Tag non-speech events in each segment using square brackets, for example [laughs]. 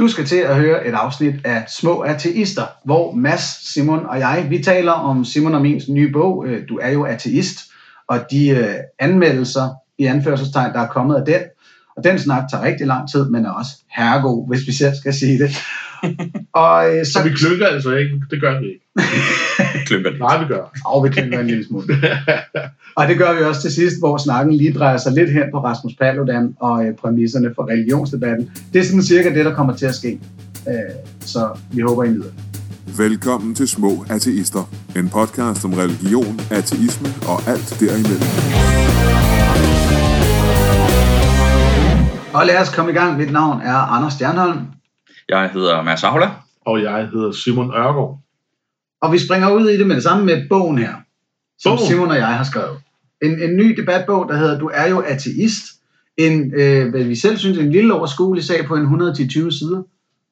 Du skal til at høre et afsnit af Små Ateister, hvor Mads, Simon og jeg, vi taler om Simon og min nye bog, øh, Du er jo ateist, og de øh, anmeldelser i anførselstegn, der er kommet af den. Og den snak tager rigtig lang tid, men er også herregod, hvis vi selv skal sige det. [laughs] Og, øh, så, så vi klynker altså ikke? Det gør vi ikke. [laughs] [laughs] klynker Nej, vi gør. Og vi klynker en lille smule. [laughs] og det gør vi også til sidst, hvor snakken lige drejer sig lidt hen på Rasmus Paludan og øh, præmisserne for religionsdebatten. Det er sådan cirka det, der kommer til at ske. Øh, så vi håber, I nyder Velkommen til Små Ateister. En podcast om religion, ateisme og alt derimellem. Og lad os komme i gang. Mit navn er Anders Stjernholm. Jeg hedder Mads Aula. Og jeg hedder Simon Ørgaard. Og vi springer ud i det med det samme med bogen her, som bogen. Simon og jeg har skrevet. En, en ny debatbog, der hedder Du er jo ateist. En, øh, hvad vi selv synes, en lille overskuelig sag på en 120 sider,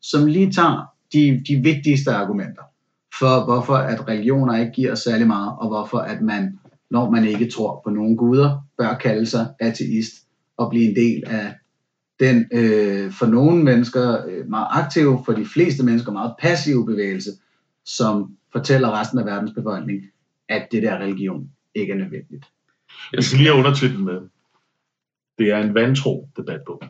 som lige tager de, de vigtigste argumenter for, hvorfor at religioner ikke giver særlig meget, og hvorfor at man, når man ikke tror på nogen guder, bør kalde sig ateist og blive en del af den øh, for nogle mennesker øh, meget aktive, for de fleste mennesker meget passive bevægelse, som fortæller resten af verdens befolkning, at det der religion ikke er nødvendigt. Jeg skal lige have undertitlen med. Det er en vantro debatbog.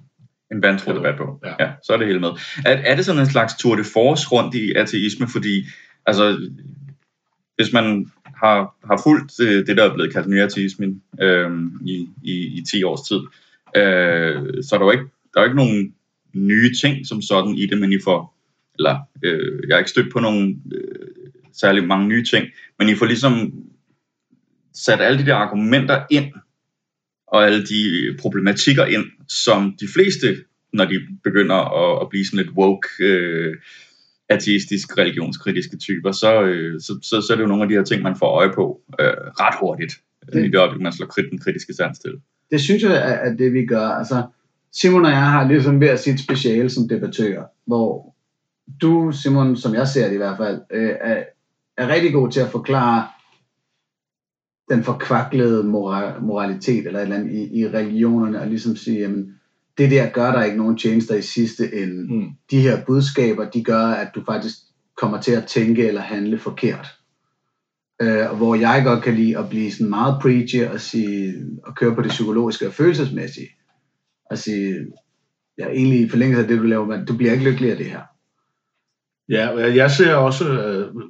En vantro debatbog. Ja. ja, så er det hele med. Er, er det sådan en slags tour de force rundt i ateisme, fordi altså, hvis man har, har fulgt det, det, der er blevet kaldt nyateismen øh, i, i, i 10 års tid, øh, så er der jo ikke, der er ikke nogen nye ting som sådan i det, men I får, eller øh, jeg har ikke stødt på nogen øh, særlig mange nye ting, men I får ligesom sat alle de der argumenter ind, og alle de problematikker ind, som de fleste, når de begynder at, at blive sådan lidt woke, øh, ateistisk, religionskritiske typer, så, øh, så, så, så er det jo nogle af de her ting, man får øje på øh, ret hurtigt, det, i det øjeblik, man slår den kritiske sans til. Det synes jeg er, det, vi gør. Altså, Simon og jeg har ligesom hver sit speciale som debattør, hvor du, Simon, som jeg ser det i hvert fald, øh, er, er rigtig god til at forklare den forkvaklede moral, moralitet eller et eller andet i, i religionerne, og ligesom sige, jamen, det der gør der ikke nogen tjenester i sidste ende. Mm. De her budskaber, de gør, at du faktisk kommer til at tænke eller handle forkert. Uh, hvor jeg godt kan lide at blive sådan meget preachy og, sige, og køre på det psykologiske og følelsesmæssige. Og sige, ja, egentlig i forlængelse af det, du laver, men du bliver ikke lykkelig af det her. Ja, jeg ser også, uh,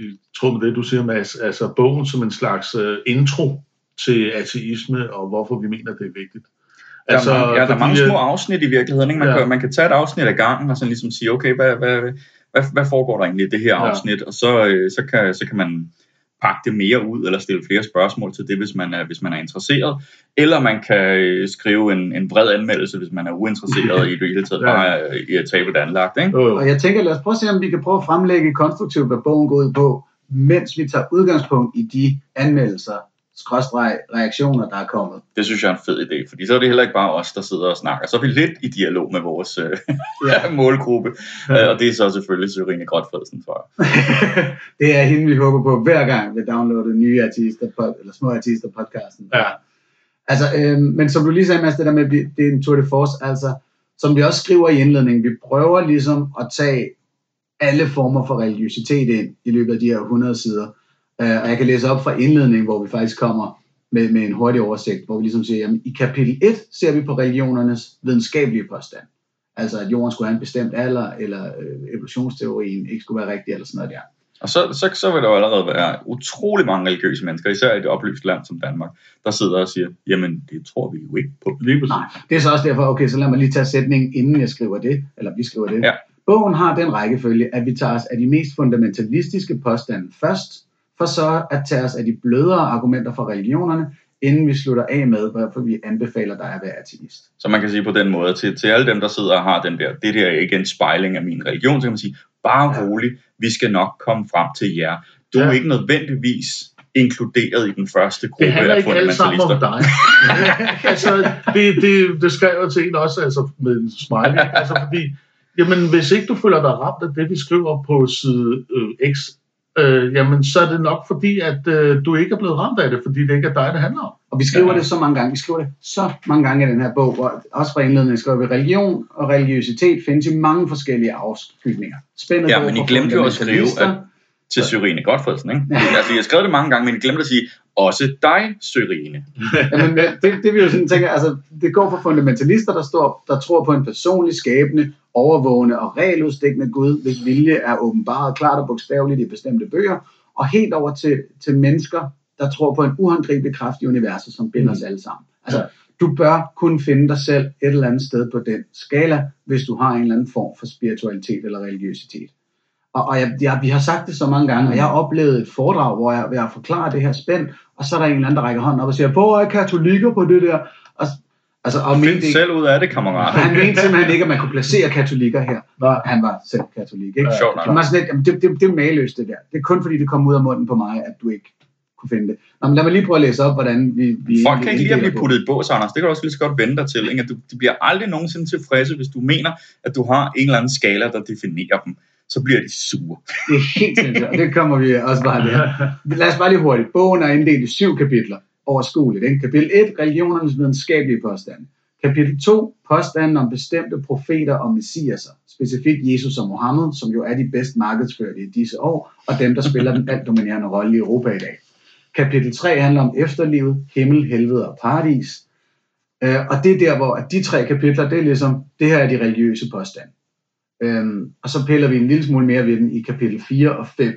i tråd med det, du siger, Mads, altså bogen som en slags uh, intro til ateisme, og hvorfor vi mener, det er vigtigt. Altså, der, er, ja, der er mange små afsnit i virkeligheden. Ikke? Man, ja. kan, man kan tage et afsnit af gangen og så ligesom sige, okay, hvad, hvad, hvad, hvad foregår der egentlig i det her afsnit? Ja. Og så, øh, så, kan, så kan man pakke det mere ud, eller stille flere spørgsmål til det, hvis man er, hvis man er interesseret. Eller man kan øh, skrive en, en bred anmeldelse, hvis man er uinteresseret i det hele taget, bare ja. i at tabe det anlagt. Ikke? Og jeg tænker, lad os prøve at se, om vi kan prøve at fremlægge konstruktivt, hvad bogen går ud på, mens vi tager udgangspunkt i de anmeldelser, skråstreg reaktioner, der er kommet. Det synes jeg er en fed idé, fordi så er det heller ikke bare os, der sidder og snakker. Så er vi lidt i dialog med vores øh, [laughs] ja. målgruppe, ja. og det er så selvfølgelig Sørine Grotfredsen, tror jeg. [laughs] det er hende, vi håber på hver gang vi downloader nye artister, eller små artister podcasten. Ja. Altså, øh, men som du lige sagde, Mads, det der med, det er en tour de force, altså, som vi også skriver i indledningen, vi prøver ligesom at tage alle former for religiøsitet ind i løbet af de her 100 sider, og jeg kan læse op fra indledningen, hvor vi faktisk kommer med, med en hurtig oversigt, hvor vi ligesom siger, jamen i kapitel 1 ser vi på religionernes videnskabelige påstand. Altså at jorden skulle have en bestemt alder, eller øh, evolutionsteorien ikke skulle være rigtig, eller sådan noget der. Og så, så, så vil der jo allerede være utrolig mange religiøse mennesker, især i et oplyst land som Danmark, der sidder og siger, jamen det tror vi jo ikke på. Lige Nej, det er så også derfor, okay, så lad mig lige tage sætningen, inden jeg skriver det, eller vi skriver det. Ja. Bogen har den rækkefølge, at vi tager os af de mest fundamentalistiske påstande først, for så at tage os af de blødere argumenter for religionerne, inden vi slutter af med, hvorfor vi anbefaler dig at være ateist. Så man kan sige på den måde, til, til alle dem, der sidder og har den der, det der er ikke en spejling af min religion, så kan man sige, bare ja. rolig, vi skal nok komme frem til jer. Du ja. er ikke nødvendigvis inkluderet i den første gruppe det handler ikke alle sammen om dig. [laughs] altså, det, det, det skrev jeg til en også altså, med en smiley. Altså, fordi, jamen, hvis ikke du føler dig ramt af det, vi skriver på side øh, X øh, jamen så er det nok fordi, at øh, du ikke er blevet ramt af det, fordi det ikke er dig, det handler om. Og vi skriver ja. det så mange gange. Vi skriver det så mange gange i den her bog, hvor også fra indledningen skriver vi, religion og religiøsitet findes i mange forskellige afskygninger. Spændet ja, men I glemte jo at skrive, at til Syrine Godfredsen, ikke? Ja. [laughs] Altså, jeg har skrevet det mange gange, men jeg glemte at sige, også dig, Syrine. Jamen, det, det vi jo sådan tænker, altså, det går for fundamentalister, der, står, der tror på en personlig skabende, overvågende og regeludstikkende Gud, hvis vilje er åbenbaret klart og bogstaveligt i bestemte bøger, og helt over til, til mennesker, der tror på en uhåndgribelig kraft i universet, som binder mm. os alle sammen. Altså, du bør kunne finde dig selv et eller andet sted på den skala, hvis du har en eller anden form for spiritualitet eller religiøsitet. Og, og jeg, jeg, vi har sagt det så mange gange, og jeg har oplevet et foredrag, hvor jeg, jeg forklarer det her spænd, og så er der en eller anden, der rækker hånden op og siger, hvor er katolikker på det der? Altså, og Find ikke, selv ud af det, kammerat. Han mente [laughs] simpelthen ikke, at man kunne placere katolikker her. Nej. Han var selv katolik, ikke? Ja, ja. Man sådan lidt, det, det, det er maløst det der. Det er kun fordi, det kom ud af munden på mig, at du ikke kunne finde det. Nå, men lad mig lige prøve at læse op, hvordan vi... vi Folk kan ikke lide at blive puttet i bås, Anders. Det kan du også lige så godt vente dig til. Ikke? At du, de bliver aldrig nogensinde tilfredse, hvis du mener, at du har en eller anden skala, der definerer dem så bliver de sure. Det er helt sindssygt, og det kommer vi også bare der. [laughs] Lad os bare lige hurtigt. Bogen er inddelt i syv kapitler overskueligt. Ikke? Kapitel 1, religionernes videnskabelige påstande. Kapitel 2, påstanden om bestemte profeter og messiaser, specifikt Jesus og Mohammed, som jo er de bedst markedsførte i disse år, og dem, der spiller den alt dominerende rolle i Europa i dag. Kapitel 3 handler om efterlivet, himmel, helvede og paradis. Øh, og det er der, hvor de tre kapitler, det er ligesom, det her er de religiøse påstande. Øhm, og så piller vi en lille smule mere ved den i kapitel 4 og 5,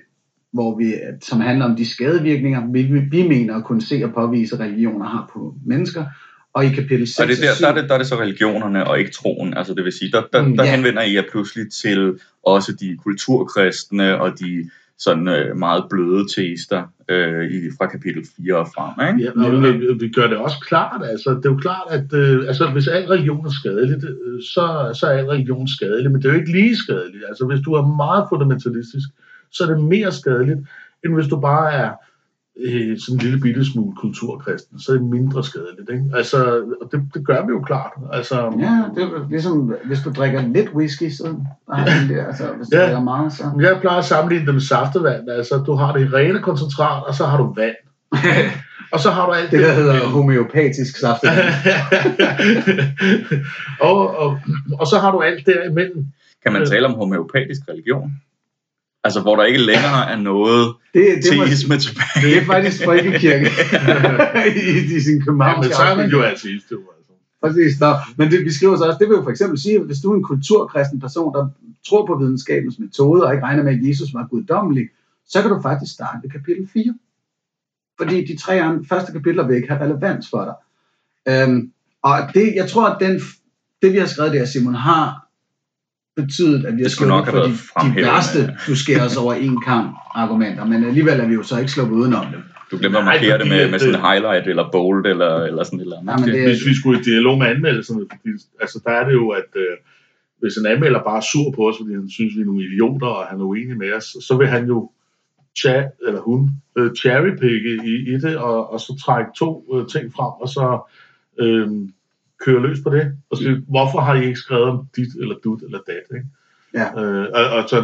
hvor vi, som handler om de skadevirkninger, vi, vi mener at kunne se og påvise, at religioner har på mennesker. Og i kapitel 6 og det der, 7, der, er det, der er det så religionerne og ikke troen. Altså det vil sige, der, der, der mm, ja. henvender I jer pludselig til også de kulturkristne og de sådan øh, meget bløde tester øh, i, fra kapitel 4 og frem. Ikke? Ja, og vi, vi gør det også klart, altså det er jo klart, at øh, altså, hvis al religion er skadelig, øh, så, så er al religion skadelig, men det er jo ikke lige skadeligt. Altså hvis du er meget fundamentalistisk, så er det mere skadeligt, end hvis du bare er øh, sådan en lille bitte smule kulturkristen, så er det mindre skadeligt. Ikke? Altså, og det, det gør vi jo klart. Altså, ja, det er ligesom, hvis du drikker lidt whisky, så har den der, altså, hvis du ja, drikker meget, så... Jeg plejer at sammenligne det med saftevand. Altså, du har det rene koncentrat, og så har du vand. [laughs] og så har du alt det, det der hedder homeopatisk saftevand. [laughs] og, og, og så har du alt derimellem. Kan man tale om homeopatisk religion? Altså, hvor der ikke længere er noget det, det teisme tilbage. Det er faktisk folkekirke [laughs] i, i sin københavnske ja, men så er man jo ateist, jo. Altså. Præcis, nå. men det, vi skriver så også, det vil jo for eksempel sige, at hvis du er en kulturkristen person, der tror på videnskabens metode, og ikke regner med, at Jesus var guddommelig, så kan du faktisk starte ved kapitel 4. Fordi de tre andre, første kapitler vil ikke have relevans for dig. Øhm, og det, jeg tror, at den, det vi har skrevet der, Simon, har betydet, at vi har slået for de, de værste, du skærer os over en kamp argumenter, men alligevel er vi jo så ikke slået udenom dem. Du glemmer at markere det med, med sådan en highlight eller bold eller, eller sådan et eller andet. Ja, det, Hvis vi skulle i dialog med anmeldelserne, fordi, altså der er det jo, at øh, hvis en anmelder bare er sur på os, fordi han synes, vi er nogle idioter, og han er uenig med os, så vil han jo cha, eller hun øh, cherrypicke i, i det, og, og så trække to øh, ting frem, og så øh, køre løs på det, og sige, hvorfor har I ikke skrevet om dit, eller dut, eller dat, ikke? Ja. Øh, og, og så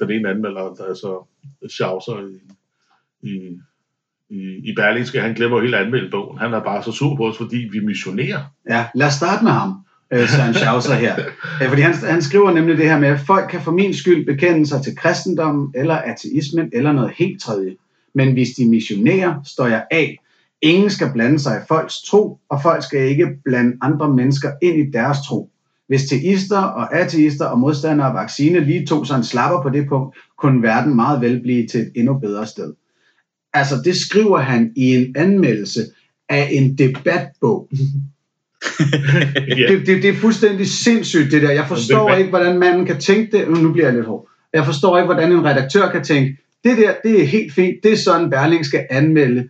den ene anmelder, der er så Schauser i, i, i, i Berlingske, han glemmer jo helt anmelde bogen. Han er bare så sur på os, fordi vi missionerer. Ja, lad os starte med ham, øh, Søren Schauser her. Ja, [laughs] fordi han, han skriver nemlig det her med, at folk kan for min skyld bekende sig til kristendommen, eller ateismen, eller noget helt tredje. Men hvis de missionerer, står jeg af, Ingen skal blande sig i folks tro, og folk skal ikke blande andre mennesker ind i deres tro. Hvis teister og ateister og modstandere af vaccine lige tog sig en slapper på det punkt, kunne verden meget vel blive til et endnu bedre sted. Altså, det skriver han i en anmeldelse af en debatbog. [laughs] det, det, det er fuldstændig sindssygt, det der. Jeg forstår ikke, hvordan manden kan tænke det. Nu bliver jeg lidt hård. Jeg forstår ikke, hvordan en redaktør kan tænke, det der, det er helt fint. Det er sådan, Berling skal anmelde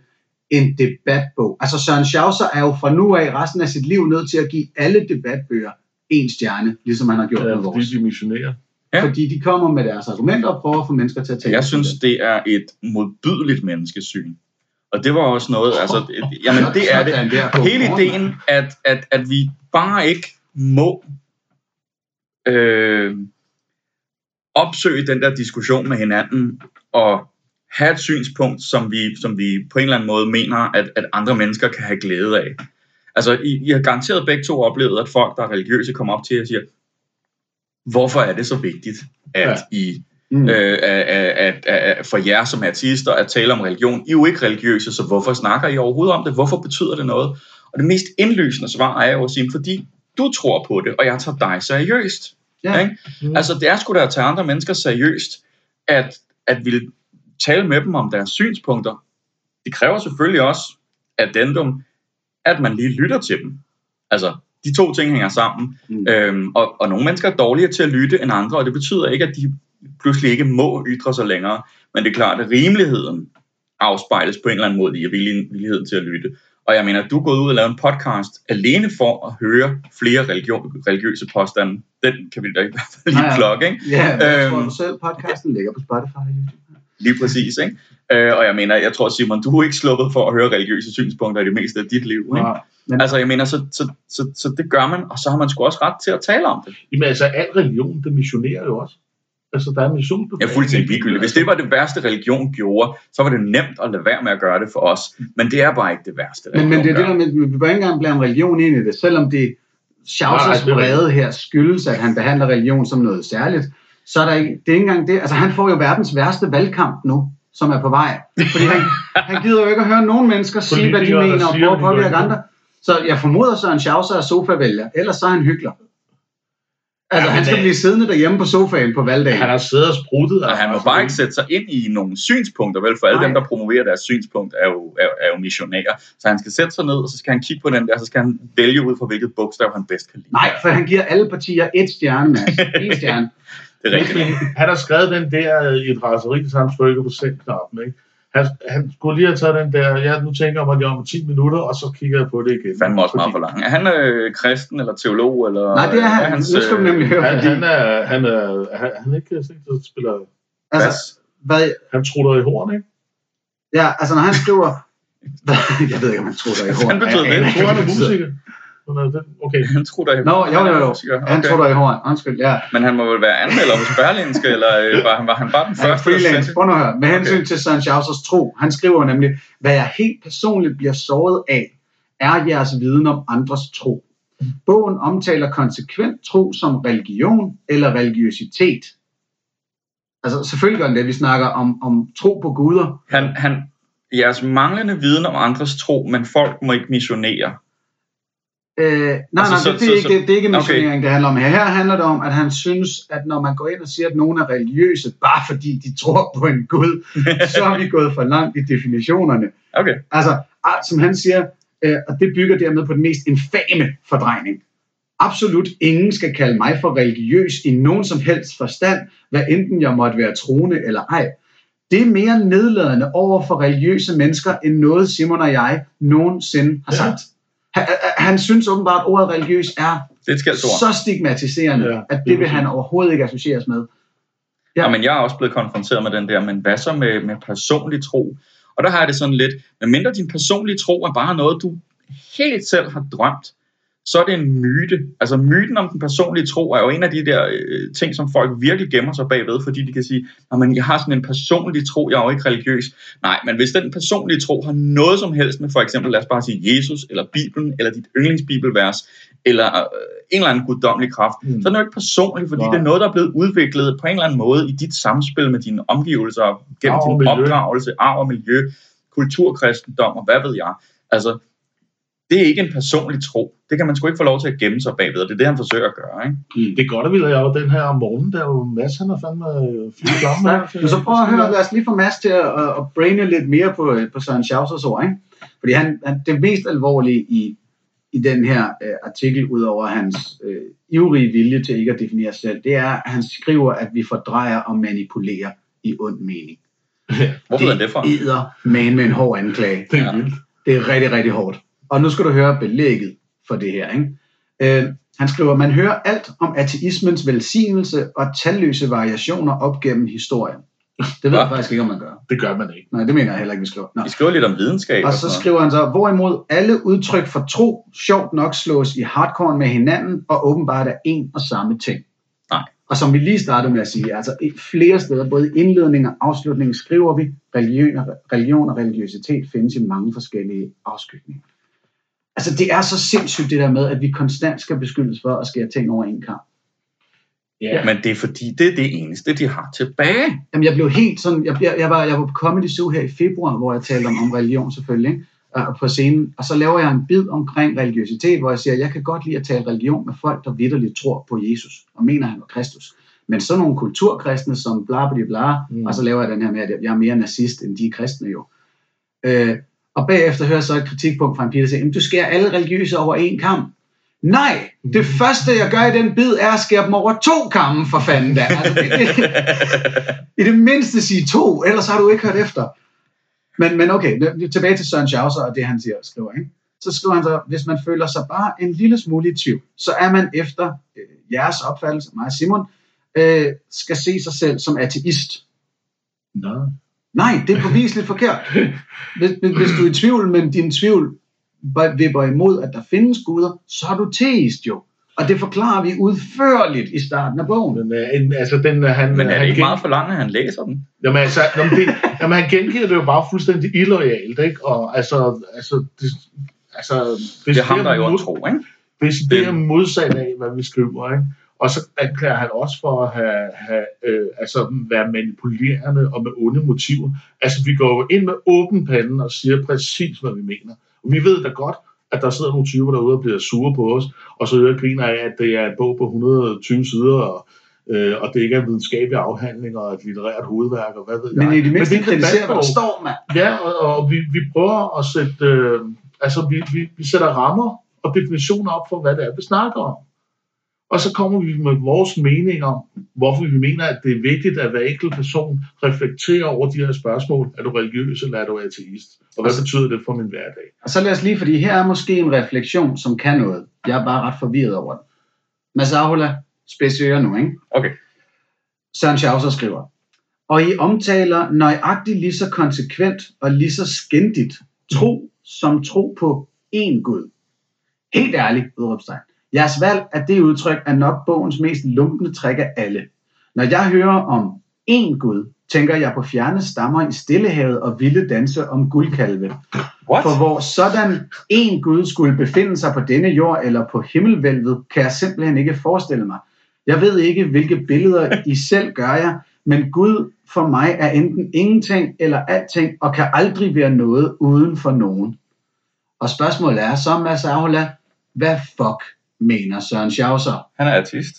en debatbog. Altså Søren Schauser er jo fra nu af resten af sit liv nødt til at give alle debatbøger en stjerne, ligesom han har gjort ja, med vores. Fordi de missionerer. Ja. Fordi de kommer med deres argumenter og prøver at få mennesker til at tænke. Jeg synes, det er et modbydeligt menneskesyn. Og det var også noget, altså, [laughs] jamen det er det. Hele ideen, at, at, at vi bare ikke må øh, opsøge den der diskussion med hinanden og have et synspunkt, som vi, som vi på en eller anden måde mener, at, at andre mennesker kan have glæde af. Altså, I, I har garanteret begge to oplevet, at folk, der er religiøse, kommer op til jer og siger, hvorfor er det så vigtigt, at ja. I Mm. Øh, at, at, at, for jer som artister at tale om religion. I er jo ikke religiøse, så hvorfor snakker I overhovedet om det? Hvorfor betyder det noget? Og det mest indlysende svar er jo at sige, fordi du tror på det, og jeg tager dig seriøst. Ja. Ikke? Mm. Altså det er sgu da at tage andre mennesker seriøst, at, at ville tale med dem om deres synspunkter. Det kræver selvfølgelig også addendum, at man lige lytter til dem. Altså, de to ting hænger sammen. Mm. Øhm, og, og nogle mennesker er dårligere til at lytte end andre, og det betyder ikke, at de pludselig ikke må ytre sig længere. Men det er klart, at rimeligheden afspejles på en eller anden måde i villigheden til at lytte. Og jeg mener, at du er gået ud og lavet en podcast alene for at høre flere religion, religiøse påstande. Den kan vi da i hvert fald lige plukke, ikke? Ja, jeg øhm, tror du selv, podcasten ligger på Spotify. Lige præcis, ikke? Øh, og jeg mener, jeg tror Simon, du er ikke sluppet for at høre religiøse synspunkter i det meste af dit liv, ikke? Ja, men... Altså, jeg mener, så, så, så, så det gør man, og så har man sgu også ret til at tale om det. Jamen altså, al religion, det missionerer jo også. Altså, der er mission på Ja, fuldstændig ligegyldigt. Hvis det var det værste, religion gjorde, så var det nemt at lade være med at gøre det for os. Men det er bare ikke det værste, Men, men det er det der med, vi bør ikke engang blande religion ind i det, selvom det Schausers vrede her skyldes, at han behandler religion som noget særligt, så er der ikke, det er ikke engang det. Altså, han får jo verdens værste valgkamp nu, som er på vej. Fordi han, [laughs] han gider jo ikke at høre nogen mennesker sige, hvad de mener, og prøve at påvirke andre. Så jeg formoder så, en Schauser er sofa-vælger, ellers så er han hyggelig. Altså, ja, han skal det... blive siddende derhjemme på sofaen på valgdagen. Han har siddet og spruttet. Og han må bare ikke sætte sig ind i nogle synspunkter, vel? For alle Nej. dem, der promoverer deres synspunkt, er jo, er, er jo missionærer. Så han skal sætte sig ned, og så skal han kigge på den der, så skal han vælge ud fra, hvilket bogstav han bedst kan lide. Nej, for han giver alle partier et stjerne, Mads. En stjerne. [laughs] det er rigtigt. Han har skrevet den der i et raseri, så han trykker på sendknappen, ikke? Han, han skulle lige have taget den der, ja, nu tænker jeg mig om 10 minutter, og så kigger jeg på det igen. Fandme også meget for lang. Er han øh, kristen eller teolog? Eller, Nej, det er han. Er hans, nu skal nemlig høre. Han, han, er, han, er, han, han er ikke sådan, der spiller... Altså, hvad? Han trutter i horn, ikke? Ja, altså når han skriver... [laughs] jeg ved ikke, om han trutter i horn. Han betyder det. Jeg tror, han er musiker. Okay. Han tror der i Nå, jo, jo, jo. Okay. Han tror der i hården. Undskyld, ja. Men han må vel være anmelder hos Berlinske, eller øh, [laughs] var, han, var han bare den første? Han er freelance. Høre. Med hensyn okay. til Søren Schausers tro, han skriver nemlig, hvad jeg helt personligt bliver såret af, er jeres viden om andres tro. Bogen omtaler konsekvent tro som religion eller religiøsitet. Altså selvfølgelig gør den det, vi snakker om, om tro på guder. Han, han, jeres manglende viden om andres tro, men folk må ikke missionere. Øh, nej, altså, nej, så, det, det, er ikke, det, det er ikke missionering, okay. det handler om her. Her handler det om, at han synes, at når man går ind og siger, at nogen er religiøse, bare fordi de tror på en Gud, [laughs] så er vi gået for langt i definitionerne. Okay. Altså, som han siger, øh, og det bygger dermed på den mest infame fordrejning. Absolut ingen skal kalde mig for religiøs i nogen som helst forstand, hvad enten jeg måtte være troende eller ej. Det er mere nedladende over for religiøse mennesker, end noget Simon og jeg nogensinde har sagt. Ja. Han, han synes åbenbart, at ordet religiøs er det er så stigmatiserende, ja, at det vil han overhovedet ikke associeres med. Ja. ja, men jeg er også blevet konfronteret med den der, men hvad så med, med personlig tro? Og der har jeg det sådan lidt, medmindre din personlige tro er bare noget, du helt selv har drømt, så er det en myte. Altså myten om den personlige tro er jo en af de der øh, ting, som folk virkelig gemmer sig bagved, fordi de kan sige, at jeg har sådan en personlig tro, jeg er jo ikke religiøs. Nej, men hvis den personlige tro har noget som helst med for eksempel, lad os bare sige Jesus, eller Bibelen, eller dit yndlingsbibelvers, eller øh, en eller anden guddommelig kraft, mm. så er det jo ikke personligt, fordi wow. det er noget, der er blevet udviklet på en eller anden måde i dit samspil med dine omgivelser, gennem arv din opdragelse, arv og miljø, kulturkristendom og hvad ved jeg. Altså, det er ikke en personlig tro. Det kan man sgu ikke få lov til at gemme sig bagved, og det er det, han forsøger at gøre. Ikke? Mm. Det er godt, at vi laver den her om morgenen, der er jo Mads, han har fandme fyldt om. [laughs] Men så prøv at høre, lad os lige få Mads til at, at braine lidt mere på, på Søren Schausers ord. Ikke? Fordi han, han, det mest alvorlige i, i den her øh, artikel, udover hans øh, ivrige vilje til ikke at definere sig selv, det er, at han skriver, at vi fordrejer og manipulerer i ond mening. Hvorfor det er det for? Det man med en hård anklage. Det er, ja. det er rigtig, rigtig hårdt. Og nu skal du høre belægget for det her. Ikke? Øh, han skriver, man hører alt om ateismens velsignelse og talløse variationer op gennem historien. Det ved jeg faktisk ikke, om man gør. Det gør man ikke. Nej, det mener jeg heller ikke, vi skriver. Nå. Vi skriver lidt om videnskab. Og så og skriver han så, hvorimod alle udtryk for tro, sjovt nok slås i hardcore med hinanden, og åbenbart er en og samme ting. Nej. Og som vi lige startede med at sige, altså flere steder, både i indledning og afslutning, skriver vi, religion, religion og religiøsitet findes i mange forskellige afskygninger. Altså det er så sindssygt det der med, at vi konstant skal beskyldes for at skære ting over en kamp. Ja. Men det er fordi, det er det eneste, de har tilbage. Jamen jeg blev helt sådan, jeg, jeg, jeg, var, jeg var på Comedy Zoo her i februar, hvor jeg talte om, om religion selvfølgelig, ikke? Uh, på scenen, og så laver jeg en bid omkring religiøsitet, hvor jeg siger, at jeg kan godt lide at tale religion med folk, der vidderligt tror på Jesus, og mener, han var Kristus. Men så nogle kulturkristne, som bla bla bla, mm. og så laver jeg den her med, at jeg er mere nazist, end de er kristne jo. Uh, og bagefter hører jeg så et kritikpunkt fra en pige, der siger, du skærer alle religiøse over en kamp. Nej, det første jeg gør i den bid er at skære dem over to kamme for fanden da. Altså, det, det, I det mindste sige to, ellers har du ikke hørt efter. Men, men okay, tilbage til Søren Schauser og det han siger, skriver. Ikke? Så skriver han så, hvis man føler sig bare en lille smule i tvivl, så er man efter øh, jeres opfattelse, mig og Simon, øh, skal se sig selv som ateist. Nå. Nej, det er bevisligt forkert. Hvis, hvis du er i tvivl, men din tvivl vipper imod, at der findes guder, så er du teist jo. Og det forklarer vi udførligt i starten af bogen. Men, øh, altså, den, han, Men er det han ikke gen- meget for langt, at han læser den? Jamen, altså, jamen, det, jamen, han gengiver det jo bare fuldstændig illoyalt, ikke? Og altså, altså, det, altså, Det er ham, der er jo en mod- tro, ikke? Hvis det er modsat af, hvad vi skriver, ikke? Og så anklager han også for at have, have øh, altså, være manipulerende og med onde motiver. Altså, vi går jo ind med åben panden og siger præcis, hvad vi mener. Og vi ved da godt, at der sidder nogle typer derude og bliver sure på os, og så øger griner af, at det er en bog på 120 sider, og, øh, og det ikke er videnskabelige afhandlinger og et litterært hovedværk, og hvad ved Men jeg. i det mindste er kritiserer, hvad der står, mand. Ja, og, og vi, vi prøver at sætte, øh, altså vi, vi, vi sætter rammer og definitioner op for, hvad det er, vi snakker om. Og så kommer vi med vores mening om, hvorfor vi mener, at det er vigtigt, at hver enkelt person reflekterer over de her spørgsmål. Er du religiøs, eller er du ateist? Og hvad betyder det for min hverdag? Og så lad os lige, fordi her er måske en refleksion, som kan noget. Jeg er bare ret forvirret over den. Mads Ahola, nu, ikke? Okay. Søren Schauser skriver, og I omtaler nøjagtigt lige så konsekvent og lige så skændigt tro som tro på én Gud. Helt ærligt, udråbstegn. Jeres valg af det udtryk er nok bogens mest lunkende træk af alle. Når jeg hører om én Gud, tænker jeg på fjerne stammer i Stillehavet og vilde danse om guldkalve. What? For hvor sådan en Gud skulle befinde sig på denne jord eller på himmelvælvet, kan jeg simpelthen ikke forestille mig. Jeg ved ikke, hvilke billeder I selv gør jer, men Gud for mig er enten ingenting eller alting, og kan aldrig være noget uden for nogen. Og spørgsmålet er så, Mads Ahola, hvad fuck mener Søren Schauser? Han er artist.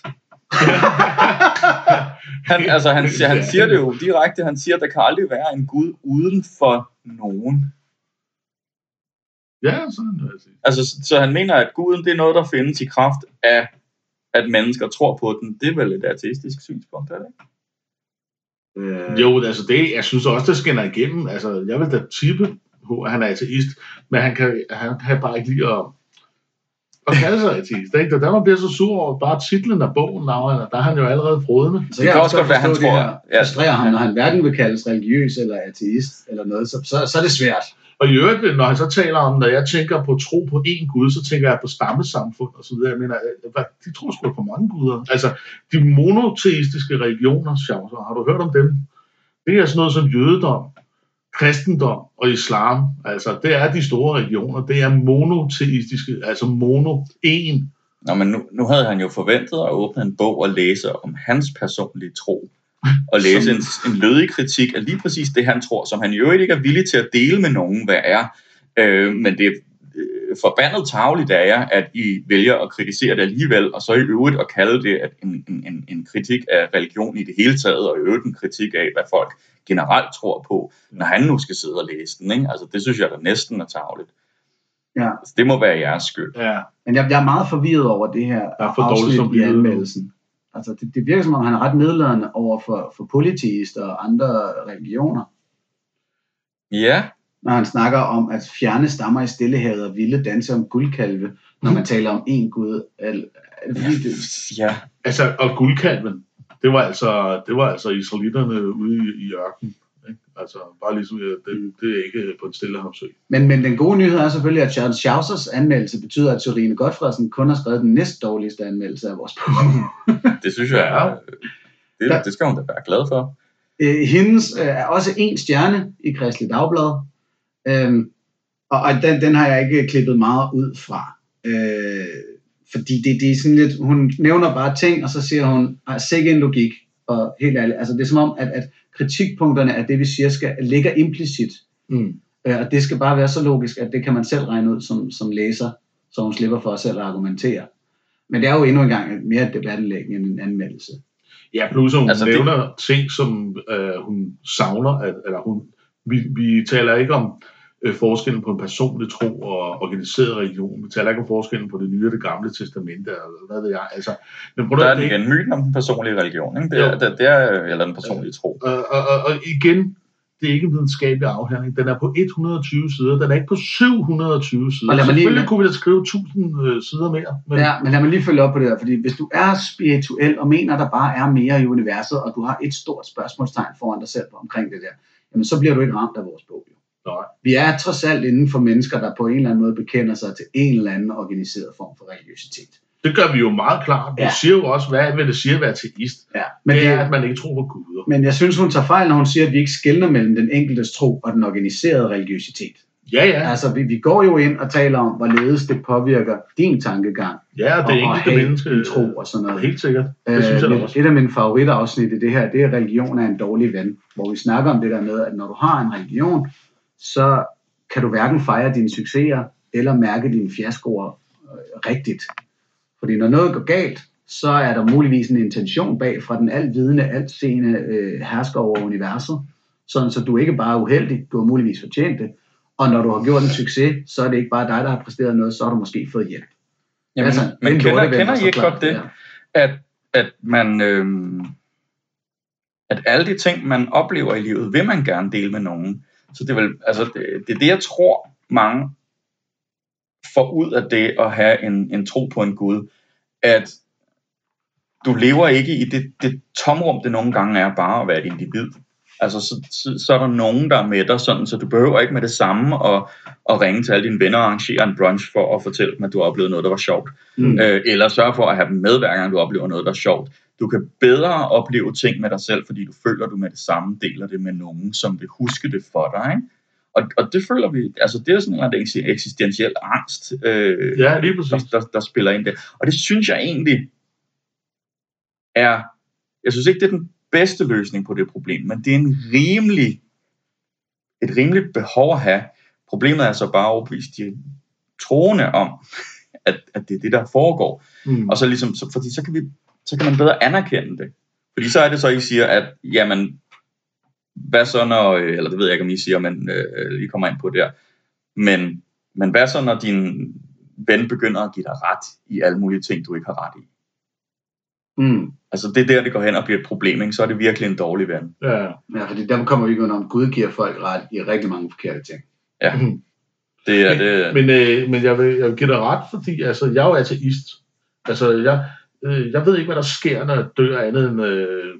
[laughs] han, altså, han, siger- han siger det jo direkte. Han siger, at der kan aldrig være en Gud uden for nogen. Ja, sådan er det. Altså, så- så han mener, at guden det er noget, der findes i kraft af, at mennesker tror på den. Det er vel et ateistisk synspunkt, er det ikke? Øh, Jo, altså det, jeg synes også, det skinner igennem. Altså, jeg vil da tippe på, at han er ateist, men han kan, han kan bare ikke lide at, at kalde sig ateist. Ikke? Det er der, man bliver så sur over bare titlen af bogen, Laura, der er han jo allerede frodende. Så Det kan også godt være, han forstå, det tror- her ja. frustrerer ham, når han hverken vil kaldes religiøs eller ateist eller noget, så, så, så er det svært. Og i øvrigt, når han så taler om, når jeg tænker på tro på én Gud, så tænker jeg på stammesamfund og så videre. Jeg mener, hvad, de tror sgu på mange guder. Altså, de monoteistiske religioner, Charles, har du hørt om dem? Det er sådan noget som jødedom, kristendom og islam. Altså, det er de store religioner. Det er monoteistiske, altså mono, en. Nå, men nu, nu havde han jo forventet at åbne en bog og læse om hans personlige tro. Og læse en, en lødig kritik af lige præcis det, han tror, som han i øvrigt ikke er villig til at dele med nogen, hvad er. Øh, men det forbandet tageligt af jer, at I vælger at kritisere det alligevel, og så i øvrigt at kalde det at en, en, en, kritik af religion i det hele taget, og i øvrigt en kritik af, hvad folk generelt tror på, når han nu skal sidde og læse den. Ikke? Altså, det synes jeg da næsten er tageligt. Ja. Altså, det må være jeres skyld. Ja, Men jeg, jeg er meget forvirret over det her Der er for dårligt afsnit i samvittighed. anmeldelsen. Altså, det, det virker som om, han er ret nedladende over for, for politister og andre religioner, Ja, når han snakker om at fjerne stammer i Stillehavet og vilde danse om guldkalve, når man taler om en gud. Det fordi, det, ja. altså, og guldkalven, det var altså, det var altså israelitterne ude i, i ørkenen. Ikke? Altså, bare ligesom, øh, det, det er ikke på en stillehavsø. men, men den gode nyhed er selvfølgelig, at Charles Schausers anmeldelse betyder, at Sorine Godfredsen kun har skrevet den næst dårligste anmeldelse af vores bog. det synes jeg er... Det, det skal hun da være glad for. Øh, hendes øh, er også en stjerne i Kristelig Dagblad. Øhm, og og den, den har jeg ikke klippet meget ud fra. Øh, fordi det, det er sådan lidt, hun nævner bare ting, og så siger hun, "Ej, sikke en logik. Og helt ærligt, altså det er som om, at, at kritikpunkterne af det, vi siger, skal ligger implicit. Mm. Øh, og det skal bare være så logisk, at det kan man selv regne ud som, som læser, så hun slipper for selv at argumentere. Men det er jo endnu engang mere et debatindlæg end en anmeldelse. Ja, plus at hun Altså, nævner det... ting, som øh, hun savner, at, eller hun, vi, vi taler ikke om øh, forskellen på en personlig tro og organiseret religion. Vi taler ikke om forskellen på det nye og det gamle testamente, eller hvad ved jeg. Altså, men prøv Der at er det igen myten om den personlige religion, ikke? Det er, det, det er, eller den personlige tro. Og, og, og, og igen, det er ikke en videnskabelig afhandling. Den er på 120 sider. Den er ikke på 720 sider. Og lad mig lige- Selvfølgelig kunne vi da skrive 1000 øh, sider mere. Men, Ja, men lad mig lige følge op på det her, fordi hvis du er spirituel og mener, der bare er mere i universet, og du har et stort spørgsmålstegn foran dig selv omkring det der, jamen så bliver du ikke ramt af vores bog. Nej. Vi er trods alt inden for mennesker, der på en eller anden måde bekender sig til en eller anden organiseret form for religiøsitet. Det gør vi jo meget klart. Vi Ja. siger jo også, hvad vil det sige at være ateist? Ja, Men det er, det, at man ikke tror på guder. men jeg synes, hun tager fejl, når hun siger, at vi ikke skældner mellem den enkeltes tro og den organiserede religiøsitet. Ja, ja. Altså, vi, vi går jo ind og taler om, hvorledes det påvirker din tankegang Ja, det og enkelte have menneske. en tro og sådan noget. Helt sikkert. Det synes jeg Øh, også. et af mine favoritafsnit i det her, det er religion er en dårlig ven, hvor vi snakker om det der med, at når du har en religion, så kan du hverken fejre dine succeser eller mærke dine fiaskoer øh, rigtigt. Fordi når noget går galt, så er der muligvis en intention bag fra den altvidende, altseende øh, hersker over universet, sådan så du ikke bare er uheldig, du har muligvis fortjent det. Og når du har gjort en succes, så er det ikke bare dig, der har præsteret noget, så har du måske fået hjælp. Jamen, Altså, men en kender, kender der I ikke godt det, der. at, at man... Øhm, at alle de ting, man oplever i livet, vil man gerne dele med nogen. Så det er, vel, altså, det, det er det, jeg tror, mange får ud af det at have en, en tro på en Gud, at du lever ikke i det, det tomrum, det nogle gange er bare at være et individ. Altså, så, så, så er der nogen, der er med dig, sådan, så du behøver ikke med det samme at, at ringe til alle dine venner og arrangere en brunch for at fortælle dem, at du har oplevet noget, der var sjovt. Mm. Øh, eller sørge for at have dem med, hver gang du oplever noget, der er sjovt. Du kan bedre opleve ting med dig selv, fordi du føler, du med det samme deler det med nogen, som vil huske det for dig. Ikke? Og, og det føler vi, altså det er sådan en eller anden eksistentiel angst, øh, Ja, lige der, præcis. der, der spiller ind der. Og det synes jeg egentlig er, jeg synes ikke, det er den bedste løsning på det problem, men det er en rimelig, et rimeligt behov at have. Problemet er så bare at overbevise de troende om, at, at det er det, der foregår. Mm. Og så ligesom, så, fordi så kan, vi, så kan man bedre anerkende det. Fordi så er det så, I siger, at jamen, hvad så når, eller det ved jeg ikke, om I siger, men øh, lige kommer ind på der, men, men hvad så når din ven begynder at give dig ret i alle mulige ting, du ikke har ret i? Mm. Altså det er der, det går hen og bliver et problem, ikke? så er det virkelig en dårlig ven. Ja. Ja, fordi der kommer vi ikke under, om Gud giver folk ret i rigtig mange forkerte ting. Ja, Mm. det er det. Men, øh, men jeg, vil, jeg vil give dig ret, fordi altså, jeg er jo ateist. Altså, jeg, øh, jeg ved ikke, hvad der sker, når jeg dør andet end... Øh,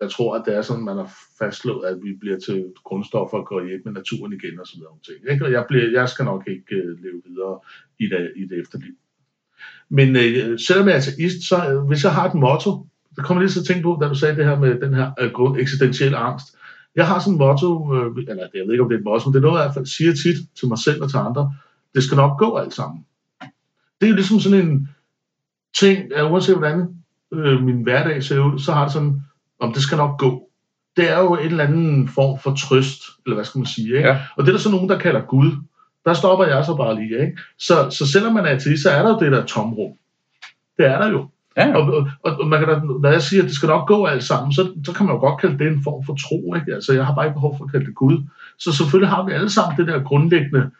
jeg tror, at det er sådan, man har fastslået, at vi bliver til grundstoffer og går hjem med naturen igen og sådan noget. Ting, ikke? Og jeg, bliver, jeg skal nok ikke øh, leve videre i det, i det efterliv. Men øh, selvom jeg er ateist, så øh, hvis jeg har et motto, det kommer lige til at tænke på, da du sagde det her med den her øh, grund, eksistentielle angst. Jeg har sådan et motto, øh, eller jeg ved ikke, om det er et motto, men det er noget, jeg i hvert fald siger tit til mig selv og til andre. Det skal nok gå alt sammen. Det er jo ligesom sådan en ting, at uanset hvordan øh, min hverdag ser ud, så har det sådan, om det skal nok gå. Det er jo en eller anden form for trøst, eller hvad skal man sige. Ikke? Ja. Og det er der så nogen, der kalder Gud. Der stopper jeg så bare lige. Ikke? Så, så selvom man er ateist, så er der jo det der tomrum. Det er der jo. Ja, Og, og, og man kan da, når jeg siger, at det skal nok gå alt sammen, så, så kan man jo godt kalde det en form for tro. Ikke? Altså, jeg har bare ikke behov for at kalde det Gud. Så selvfølgelig har vi alle sammen det der grundlæggende,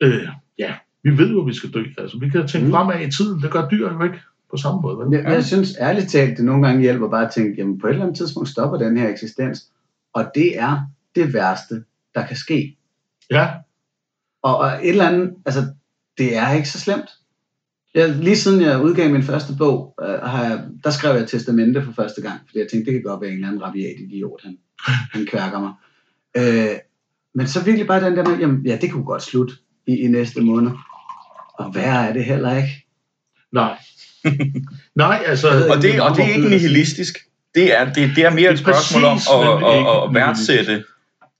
øh, ja, vi ved jo, at vi skal dø. Altså, vi kan tænke Mm. fremad i tiden. Det gør dyr jo ikke på samme måde. Vel? Jeg, jeg synes ærligt talt, det nogle gange hjælper bare at tænke, jamen på et eller andet tidspunkt stopper den her eksistens, og det er det værste, der kan ske. Ja, Og, og et eller andet, altså det er ikke så slemt. Jeg, lige siden jeg udgav min første bog, øh, har jeg, der skrev jeg testamente for første gang, fordi jeg tænkte, det kan godt være en eller anden rabiat idiot, han, han kværker mig. Øh, men så virkelig bare den der med, jamen ja, det kunne godt slutte i, i næste måned. Og værre er det heller ikke. nej. [laughs] Nej, altså... Og det, og det er ikke nihilistisk. Det er, det, det er mere Det er et spørgsmål om præcis, at, at, at værdsætte,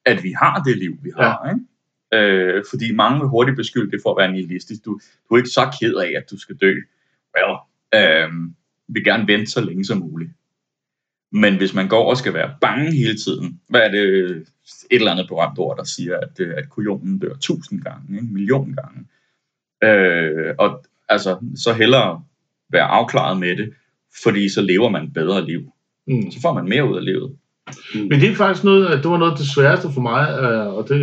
at vi har det liv, vi har. Ja. Ikke? Øh, fordi mange vil hurtigt beskylde det for at være nihilistisk. Du, du er ikke så ked af, at du skal dø. Well, øh, vil gerne vente så længe som muligt. Men hvis man går og skal være bange hele tiden, hvad er det et eller andet berømt ord, der siger, at, øh, at kujonen dør tusind gange, en million gange. Øh, og altså, så hellere være afklaret med det, fordi så lever man et bedre liv. Mm. Så får man mere ud af livet. Men det er faktisk noget, det var noget af det sværeste for mig, øh, og det,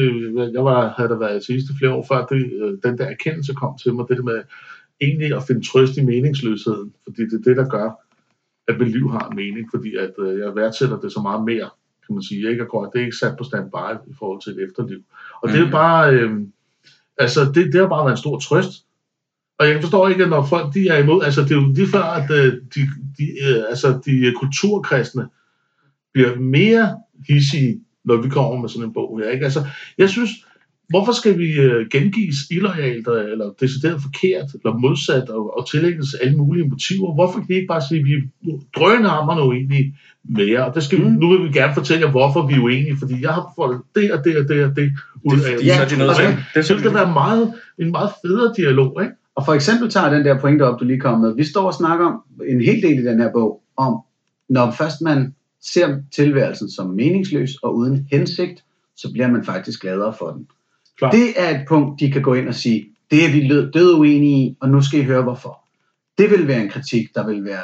jeg var, havde der været i flere år før, det, øh, den der erkendelse kom til mig, det der med egentlig at finde trøst i meningsløsheden, fordi det er det, der gør, at mit liv har en mening, fordi at øh, jeg værdsætter det så meget mere, kan man sige. Ikke? Og det er ikke sat på standby i forhold til et efterliv. Og det er Mhm. bare, øh, altså det, det har bare været en stor trøst. Og jeg forstår ikke, når folk de er imod, altså det er jo lige før, at øh, de, de, øh, altså de øh, kulturkristne bliver mere hissige, når vi kommer med sådan en bog her. Ikke? Altså, jeg synes, hvorfor skal vi øh, gengives illoyalt, øh, eller decideret forkert, eller modsat, og, og tillægges alle mulige motiver? Hvorfor kan vi ikke bare sige, at vi er drønhamrende uenige med jer? Og det skal, mm. Mm. Nu vil vi gerne fortælle jer, hvorfor vi er uenige, fordi jeg har fået det og det og det og det ud af Det, Ja, Det er Så det skal være meget, en meget federe dialog, ikke? Og for eksempel tager den der pointe op, du lige kom med. Vi står og snakker om en hel del i den her bog, om når først man ser tilværelsen som meningsløs og uden hensigt, så bliver man faktisk gladere for den. Klart. Det er et punkt, de kan gå ind og sige, det er vi lød- død uenige i, og nu skal I høre hvorfor. Det vil være en kritik, der vil være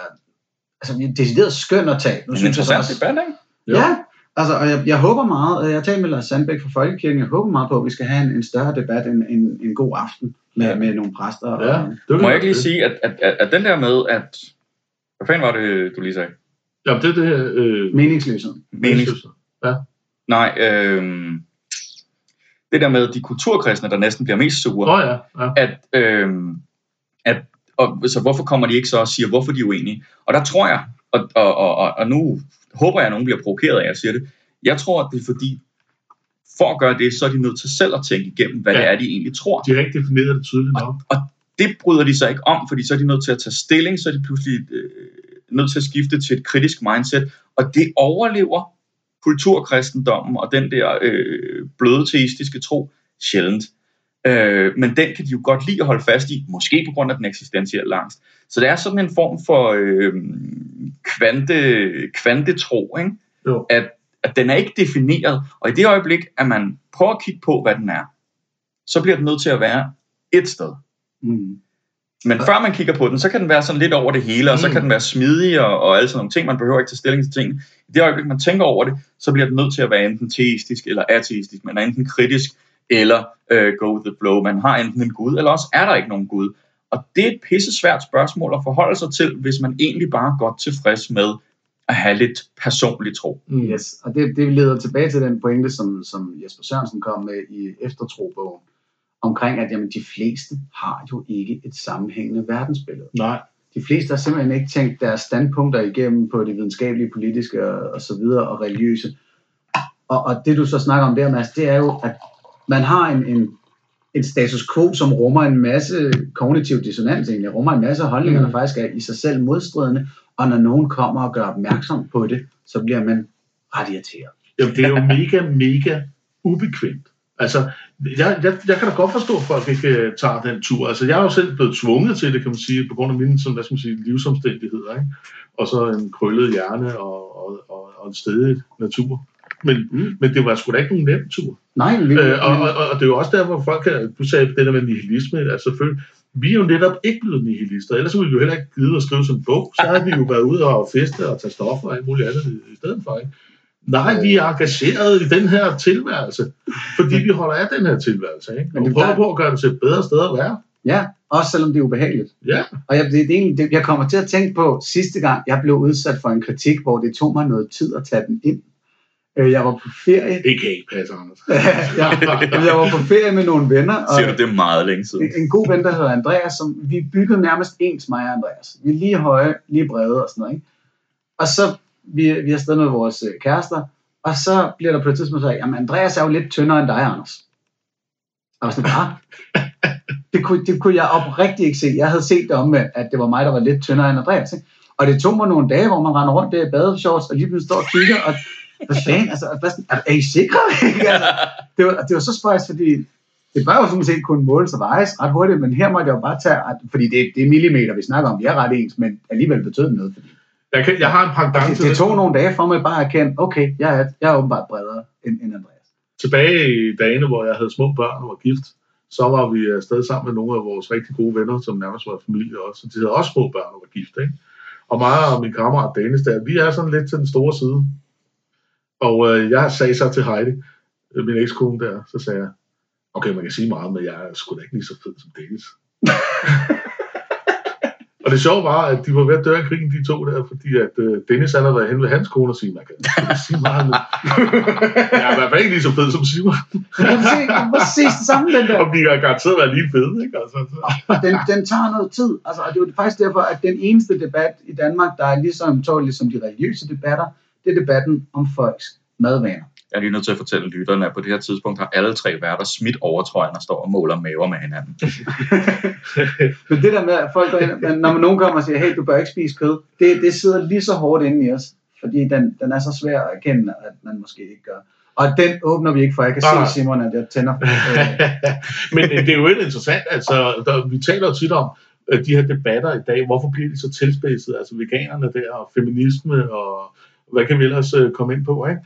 altså, decideret skøn at tage. Nu en synes jeg interessant også- debat, ikke? Jo. Ja, altså, og jeg, jeg håber meget, jeg har talt med Lars Sandbæk fra Folkekirken, jeg håber meget på, at vi skal have en, en større debat en, en, en god aften med, Ja. med nogle præster. Ja, Og, det Må jeg ikke lige det. sige, at, at, at, at den der med, at... Hvad fanden var det, du lige sagde? Jamen, det er det her... Øh, meningsløshed. Menings... Ja. Nej, øhm, det der med de kulturkristne, der næsten bliver mest sure, Nå ja, ja. at, øhm, at og, så hvorfor kommer de ikke så og siger, hvorfor de er uenige? Og der tror jeg, og, og, og, og, og nu håber jeg, at nogen bliver provokeret af, at jeg siger det, jeg tror, at det er fordi, for at gøre det, så er de nødt til selv at tænke igennem, hvad Ja. det er, de egentlig tror. De har ikke defineret det tydeligt nok. Og det bryder de sig ikke om, fordi så er de nødt til at tage stilling, så er de pludselig øh, nødt til at skifte til et kritisk mindset, og det overlever kulturkristendommen og den der øh, bløde teistiske tro sjældent. Øh, men den kan de jo godt lide at holde fast i, måske på grund af den eksistentielle angst. Så det er sådan en form for øh, kvante, kvantetro, ikke? Jo. At, at den er ikke defineret, og i det øjeblik, at man prøver at kigge på, hvad den er, så bliver den nødt til at være et sted. Mm. Men før man kigger på den, så kan den være sådan lidt over det hele, og så Mm. kan den være smidig og, og alle sådan nogle ting. Man behøver ikke tage stilling til ting. I det øjeblik, man tænker over det, så bliver den nødt til at være enten teistisk eller ateistisk. Man er enten kritisk eller øh, go with the flow. Man har enten en gud, eller også er der ikke nogen gud. Og det er et pisse svært spørgsmål at forholde sig til, hvis man egentlig bare er godt tilfreds med at have lidt personlig tro. Mm. Yes, og det, det leder tilbage til den pointe, som, som Jesper Sørensen kom med i Eftertrobogen, omkring at jamen, de fleste har jo ikke et sammenhængende verdensbillede. Nej. De fleste har simpelthen ikke tænkt deres standpunkter igennem på det videnskabelige, politiske og, og så videre, og religiøse. Og, og det du så snakker om der, Mads, det er jo, at man har en, en, en status quo, som rummer en masse kognitiv dissonans egentlig, rummer en masse holdninger, Mm. der faktisk er i sig selv modstridende, og når nogen kommer og gør opmærksom på det, så bliver man ret irriteret. Jamen, det er jo mega, mega ubekvemt. Altså, jeg, jeg, jeg kan da godt forstå, at folk ikke øh, tager den tur. Altså, jeg er jo selv blevet tvunget til det, kan man sige, på grund af mine sådan, hvad skal man sige, livsomstændigheder. Ikke? Og så en krøllet hjerne og, og, og, og en stedig natur. Men, Mm. men det var sgu da ikke nogen nem tur. Nej, vi, Øh, og, og, og, det er jo også der, hvor folk kan, du sagde det der med nihilisme, altså selvfølgelig, vi er jo netop ikke blevet nihilister, ellers ville vi jo heller ikke gide at skrive sådan en bog, så havde vi jo været ude og feste og tage stoffer og alt muligt andet i, i stedet for, ikke? Nej, vi er engageret i den her tilværelse, fordi vi holder af den her tilværelse, ikke? Men Og er prøver på at gøre det til et bedre sted at være. Ja, også selvom det er ubehageligt. Ja, Og jeg, det, det, er egentlig, det, jeg kommer til at tænke på sidste gang, jeg blev udsat for en kritik, hvor det tog mig noget tid at tage den ind. Øh, Jeg var på ferie. det kan ikke passe, Anders. [laughs] jeg, jeg var på ferie med nogle venner, og Siger du, det er meget længe siden? en, en god ven, der hedder Andreas, som vi byggede nærmest ens, mig og Andreas. Vi er lige høje, lige brede og sådan noget. Ikke? Og så, vi, vi er afsted med vores øh, kærester, og så bliver der på et tidspunkt sagt, jamen Andreas er jo lidt tyndere end dig, Anders. Og jeg var sådan, ah, [laughs] det, kunne, det kunne jeg oprigtigt ikke se. Jeg havde set det omvendt, at det var mig, der var lidt tyndere end Andreas. Ikke? Og det tog mig nogle dage, hvor man render rundt der i badeshorts, og lige pludselig står og kigger, og hvad fanden, altså, hvad, er, er I sikre? [laughs] altså, det, var, det var så spøjst, fordi det bør jo sådan set kunne måles og vejes ret hurtigt, men her måtte jeg jo bare tage, fordi det, det er millimeter, vi snakker om, vi er ret ens, men alligevel betød det noget. Fordi Jeg, kan, jeg har en pendant det, til det tog nogle dage for mig bare at erkende, okay, jeg er, jeg er åbenbart bredere end, end Andreas. tilbage i dagene, hvor jeg havde små børn og var gift, så var vi afsted sammen med nogle af vores rigtig gode venner, som nærmest var familie også. Så de havde også små børn og var gift, ikke? Og mig og min kammerat Danis der, vi er sådan lidt til den store side. Og øh, jeg sagde så til Heidi, øh, min ekskone der, så sagde jeg, okay, man kan sige meget, men jeg er sgu da ikke lige så fed som Dennis. [laughs] og det sjove var, at de var ved at dø af krigen, de to der, fordi at øh, Dennis han havde været hen ved hans kone og sige, man kan [laughs] sige meget, men [laughs] jeg er i hvert fald ikke lige så fed som Simon. Kan du se, præcis det samme, den der. Og vi har garanteret været lige fede, ikke? Altså, så. Og den, den tager noget tid. Altså, og det er jo faktisk derfor, at den eneste debat i Danmark, der er lige så ømtålig som de religiøse debatter, det er debatten om folks madvaner. Jeg er lige nødt til at fortælle lytterne, at på det her tidspunkt har alle tre værter smidt overtrøjen og står og måler maver med hinanden. [laughs] Men det der med, at folk går ind, men når man nogen kommer og siger, hey, du bør ikke spise kød, det, det sidder lige så hårdt inde i os. Fordi den, den er så svær at erkende, at man måske ikke gør. Og den åbner vi ikke for. Jeg kan Nej, se, Simon, at jeg tænder. [laughs] Men det er jo lidt interessant, altså, der, vi taler jo tit om øh, de her debatter i dag, hvorfor bliver de så tilspidset, altså veganerne der, og feminisme, og hvad kan vi ellers øh, komme ind på, ikke?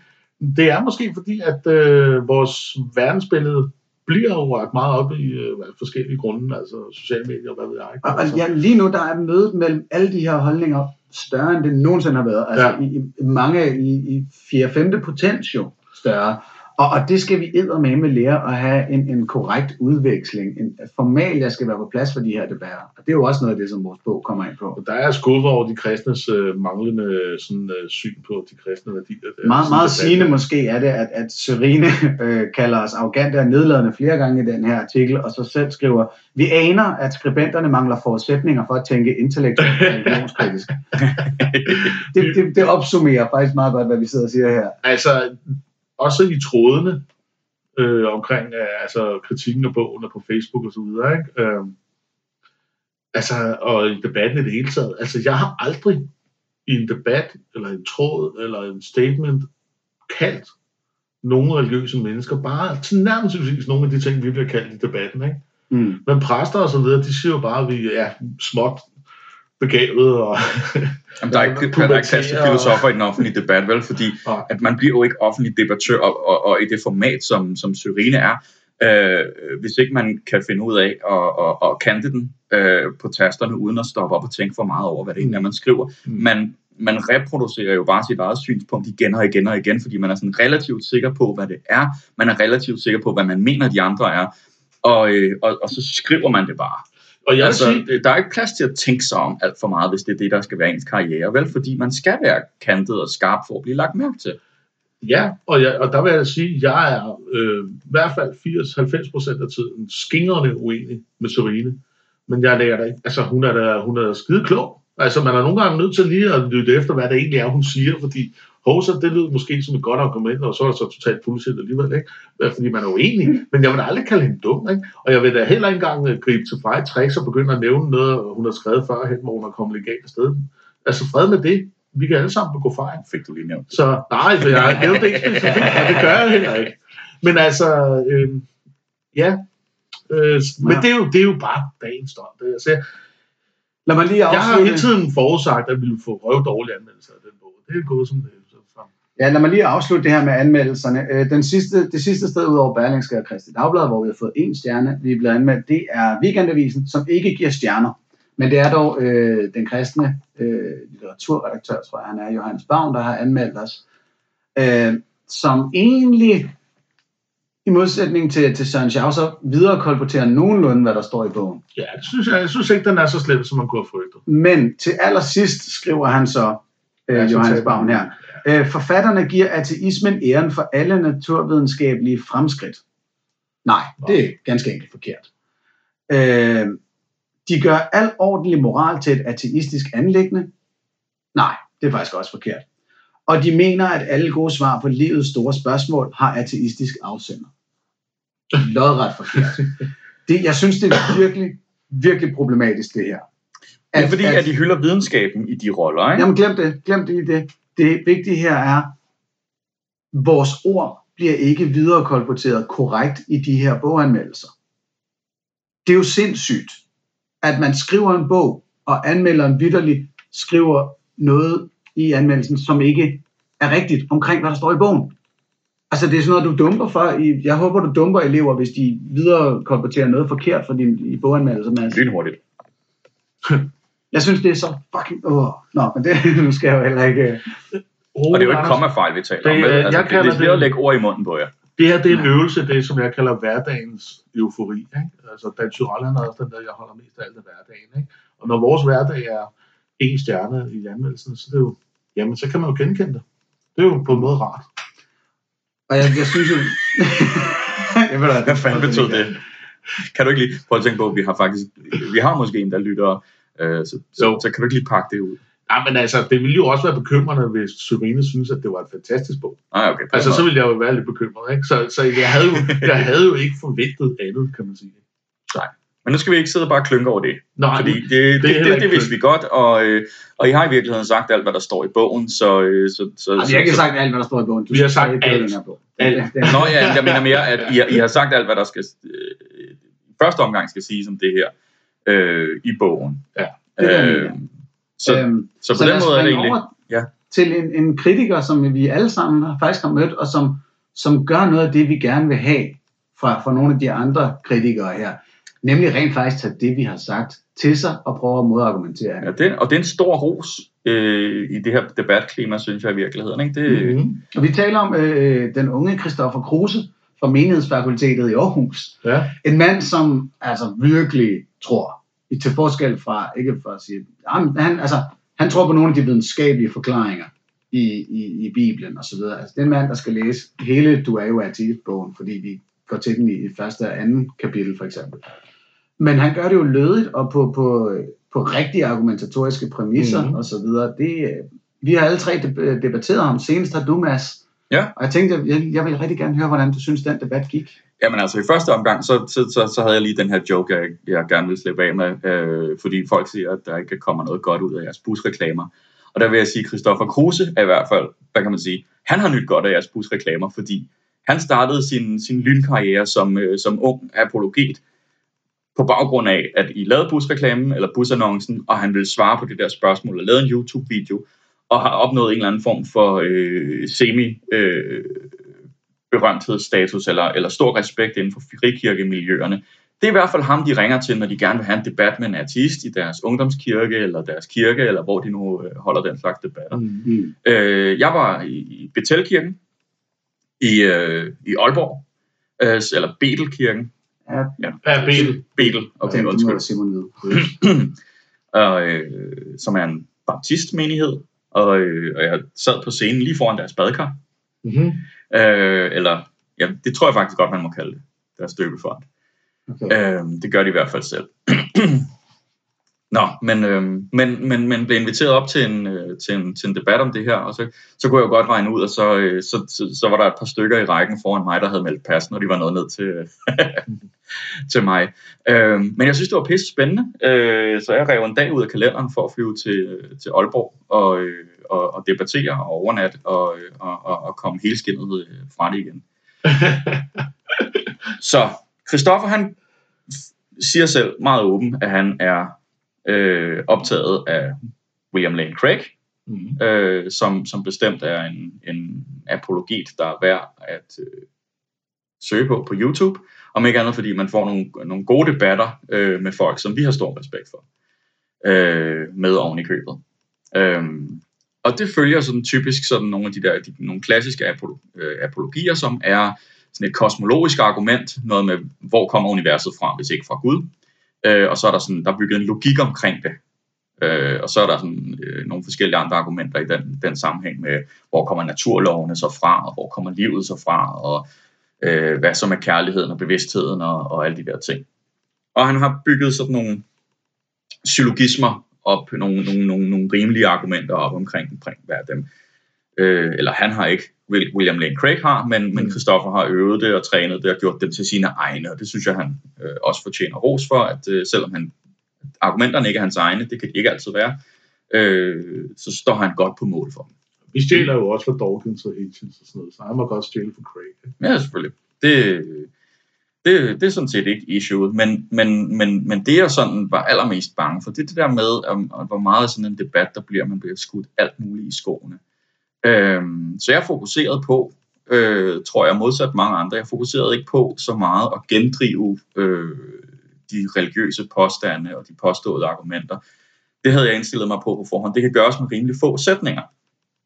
Det er måske fordi, at øh, vores verdensbillede bliver jo ret meget op i øh, forskellige grunde, altså sociale medier, hvad ved jeg, ikke? Og, og ja, lige nu der er mødet mellem alle de her holdninger større, end det nogensinde har været. Altså Ja. i, i mange i, i 4-5. potens jo større. Og, og det skal vi med lære at have en, en korrekt udveksling. En formalia skal være på plads for de her debatter. Og det er jo også noget af det, som vores bog kommer ind på. der er skuffet over de kristnes øh, manglende sådan, øh, syn på de kristne værdier. Der. Meget, meget sigende måske er det, at, at Serine øh, kalder os arrogante og nedladende flere gange i den her artikel, og så selv skriver, vi aner, at skribenterne mangler forudsætninger for at tænke intellektuelt og religionskritisk. [laughs] det, det, det opsummerer faktisk meget godt, hvad vi sidder og siger her. altså også i trådene øh, omkring øh, altså kritikken af bogen og på Facebook og så videre, ikke? Øh, altså, og i debatten i det hele taget. Altså, jeg har aldrig i en debat, eller en tråd, eller en statement, kaldt nogle religiøse mennesker, bare tilnærmelsesvis nogle af de ting, vi bliver kaldt i debatten, ikke? Mm. Men præster og så videre, de siger jo bare, at vi er småt begavet, og Jamen, der, er ikke, der er ikke plads til filosofer i den offentlige debat, vel? Fordi Nej. at man bliver jo ikke offentlig debattør, og, og, og i det format, som, som Syrene er, øh, hvis ikke man kan finde ud af at, at, at kante den øh, på tasterne, uden at stoppe op og tænke for meget over, hvad det egentlig er, man skriver. Mm. Man, man reproducerer jo bare sit eget synspunkt igen og igen og igen, fordi man er sådan relativt sikker på, hvad det er. Man er relativt sikker på, hvad man mener, de andre er. Og, øh, og, og så skriver man det bare. Og jeg Altså, sige, der er ikke plads til at tænke sig om alt for meget, hvis det er det, der skal være ens karriere, vel? Fordi man skal være kantet og skarp for at blive lagt mærke til. Ja, og, jeg, og der vil jeg sige, at jeg er øh, i hvert fald 80-90 procent af tiden skingrende uenig med Serine. Men jeg lærer da ikke. Altså, hun er da hun er skide klog. Altså, man er nogle gange nødt til lige at lytte efter, hvad det egentlig er, hun siger, fordi Hosa, det lyder måske som et godt argument, og så er det så totalt bullshit alligevel, ikke? Fordi man er uenig, men jeg vil da aldrig kalde hende dum, ikke? Og jeg vil da heller ikke engang øh, gribe til feje tricks og begynde at nævne noget, hun har skrevet førhen, hvor hun er kommet legalt afsted. Altså, fred med det. Vi kan alle sammen begå fejl. Fik du lige nævnt. Så nej, for jeg har nævnt det ikke specifikt, og det gør jeg heller ikke. Men altså, øh, ja. Øh, men det er, jo, det er jo bare dagens. Det, altså, jeg, Lad mig lige jeg har afslutte. hele tiden forudsagt, at vi ville få røv dårlige anmeldelser af den bog. Det er gået som det. Ja, lad mig lige afslutte det her med anmeldelserne. Øh, Den sidste, det sidste sted ud over Berlingske og Christi Dagblad, hvor vi har fået en stjerne, vi er blevet anmeldt, det er Weekendavisen, som ikke giver stjerner. Men det er dog øh, den kristne øh, litteraturredaktør, tror jeg han er, Johannes Bavn, der har anmeldt os, øh, som egentlig, i modsætning til, til Søren videre kolporterer nogenlunde, hvad der står i bogen. Ja, det synes jeg, jeg synes ikke, den er så slem, som man kunne have frygtet. Men til allersidst skriver han så, øh, Ja, så Johannes Bavn her, øh, forfatterne giver ateismen æren for alle naturvidenskabelige fremskridt. Nej, det er ganske enkelt forkert. Øh, de gør al ordentlig moral til et ateistisk anlæggende. Nej, det er faktisk også forkert. Og de mener, at alle gode svar på livets store spørgsmål har ateistisk afsender. Lodret forkert. Det, jeg synes, det er virkelig, virkelig problematisk, det her. Det er fordi, at, at de hylder videnskaben i de roller, ikke? Jamen glem det, glem det i det. Det vigtige her er, vores ord bliver ikke viderekolporteret korrekt i de her boganmeldelser. Det er jo sindssygt, at man skriver en bog, og anmelderen vidderligt skriver noget i anmeldelsen, som ikke er rigtigt omkring, hvad der står i bogen. Altså, det er sådan noget, du dumper for. I, jeg håber, du dumper elever, hvis de videre kolporterer noget forkert for din i boganmeldelser. Mads. Lynhurtigt. [laughs] Jeg synes, det er så fucking... Åh, nå, men det [laughs] nu skal jeg jo heller ikke... Og det er jo ikke kommafejl, vi taler om. Det, vel? øh, Altså, jeg det, det er ved at det- lægge ord i munden på jer. Det her det er en øvelse, det som jeg kalder hverdagens eufori. Ikke? Altså Dan Tyrell, han har også den der, jeg holder mest af alt af hverdagen. Ikke? Og når vores hverdag er en stjerne i anmeldelsen, så, det er jo, jamen, så kan man jo genkende det. Det er jo på en måde rart. Og jeg, jeg synes jo... [laughs] jeg ved, Hvad fanden betød det? Kan du ikke lige prøve at tænke på, at vi har faktisk, vi har måske en, der lytter, øh, så, så, Jo. så, kan du ikke lige pakke det ud? Ja, men altså, det ville jo også være bekymrende, hvis Sørine synes, at det var et fantastisk bog. Nej, okay. Altså, så ville jeg jo være lidt bekymret, ikke? Så, så jeg, havde jo, [laughs] jeg havde jo ikke forventet andet, kan man sige. Men nu skal vi ikke sidde og bare klynke over det. Nå, Fordi det, det, det, er det, det, vidste vi godt, og, øh, og I har i virkeligheden sagt alt, hvad der står i bogen, så... øh, så, så, Altså, jeg har ikke sagt alt, hvad der står i bogen. Du Vi har sagt alt. Alt. Nå ja, jeg mener mere, at I, I har sagt alt, hvad der skal øh, i første omgang skal siges om det her øh, i bogen. Ja, det er øh, det, så, Øhm, så på den måde er det egentlig... Ja. Til en, en kritiker, som vi alle sammen har- faktisk har mødt, og som, som gør noget af det, vi gerne vil have fra, fra nogle af de andre kritikere her. Nemlig rent faktisk tage det, vi har sagt til sig, og prøve at modargumentere. Ja, det, og det er en stor ros øh, i det her debatklima, synes jeg i virkeligheden. Ikke? Det, mm, Og vi taler om øh, den unge Christoffer Kruse fra Menighedsfakultetet i Aarhus. ja. En mand, som altså virkelig tror, i- til forskel fra, ikke for at sige, han, han, altså, han tror på nogle af de videnskabelige forklaringer i, i, i Bibelen og så videre. Altså, det er en mand, der skal læse hele Du er jo ateist-bogen, fordi vi går til den i, i første og anden kapitel for eksempel. Men han gør det jo lødigt og på, på, på rigtige argumentatoriske præmisser Mhm. mm. og så videre. Det, vi har alle tre deb- debatteret ham. Senest har du, Mads. Ja. Og jeg tænkte, jeg, jeg vil rigtig gerne høre, hvordan du synes, den debat gik. Jamen altså, i første omgang, så, så, så, så havde jeg lige den her joke, jeg, jeg gerne vil slippe af med, øh, fordi folk siger, at der ikke kommer noget godt ud af jeres busreklamer. Og der vil jeg sige, at Christoffer Kruse er i hvert fald, hvad kan man sige, han har nyt godt af jeres busreklamer, fordi han startede sin, sin lynkarriere som, øh, som ung apologet på baggrund af, at I lavede busreklamen eller busannoncen, og han ville svare på det der spørgsmål og lavede en YouTube-video, og har opnået en eller anden form for øh, semi øh, berømthedsstatus eller, eller stor respekt inden for frikirkemiljøerne. Det er i hvert fald ham, de ringer til, når de gerne vil have en debat med en artist i deres ungdomskirke eller deres kirke, eller hvor de nu øh, holder den slags debatter. Mm. Mm. Øh, jeg var i, i Betelkirken i, øh, i Aalborg, øh, eller Betelkirken. Ja, Ja, Ja, Betel. Betel, og okay, må undskyld. Simon [clears throat] og, øh, som er en baptistmenighed, og, øh, og jeg sad på scenen lige foran deres badekar. Mm-hmm. Øh, eller, ja, det tror jeg faktisk godt, man må kalde det, deres døbefond. Okay. Øh, det gør de i hvert fald selv. [clears throat] Nå, men, øh, men, men, men blev inviteret op til en, øh, til, en, til en debat om det her, og så, så kunne jeg jo godt regne ud, og så, øh, så, så, så var der et par stykker i rækken foran mig, der havde meldt pas, når de var nået ned til, [laughs] til mig. Øh, men jeg synes, det var pisse spændende, øh, så jeg rev en dag ud af kalenderen for at flyve til, til Aalborg og, øh, og, og debattere og overnatte og, øh, og, og, og komme helt skinnet øh, fra det igen. [laughs] Så Christoffer, han siger selv meget åben, at han er øh, optaget af William Lane Craig, Mm. øh, som, som bestemt er en, en apologet, der er værd at øh, søge på på YouTube. Om ikke andet, fordi man får nogle, nogle gode debatter øh, med folk, som vi har stor respekt for, øh, med oven i købet. Øhm, og det følger sådan typisk sådan nogle af de der de, nogle klassiske apolo, øh, apologier, som er sådan et kosmologisk argument, noget med, hvor kommer universet fra, hvis ikke fra Gud. Øh, og så er der sådan, der er bygget en logik omkring det. Øh, og så er der sådan, øh, nogle forskellige andre argumenter i den, den sammenhæng med, hvor kommer naturlovene så fra, og hvor kommer livet så fra, og øh, hvad så med kærligheden og bevidstheden og, og alle de der ting. Og han har bygget sådan nogle syllogismer op, nogle, nogle, nogle, nogle rimelige argumenter op omkring, omkring hver af dem. Øh, eller han har ikke, William Lane Craig har, men, men Christoffer har øvet det og trænet det og gjort dem til sine egne, og det synes jeg, han øh, også fortjener ros for, at øh, selvom han, argumenterne ikke er hans egne, det kan de ikke altid være, øh, så står han godt på mål for dem. Vi stjæler jo også for Dawkins og Hitchens og sådan noget, så han må godt stjæle for Craig. Ja, selvfølgelig. Det, det, det er sådan set ikke issue, men, men, men, men det jeg sådan var allermest bange for, det er det der med, om, om hvor meget sådan en debat der bliver, man bliver skudt alt muligt i skoene. Øhm, så jeg fokuserede på, øh, tror jeg modsat mange andre, jeg fokuserede ikke på så meget at gendrive øh, de religiøse påstande og de påståede argumenter. Det havde jeg indstillet mig på på forhånd. Det kan gøres med rimelig få sætninger.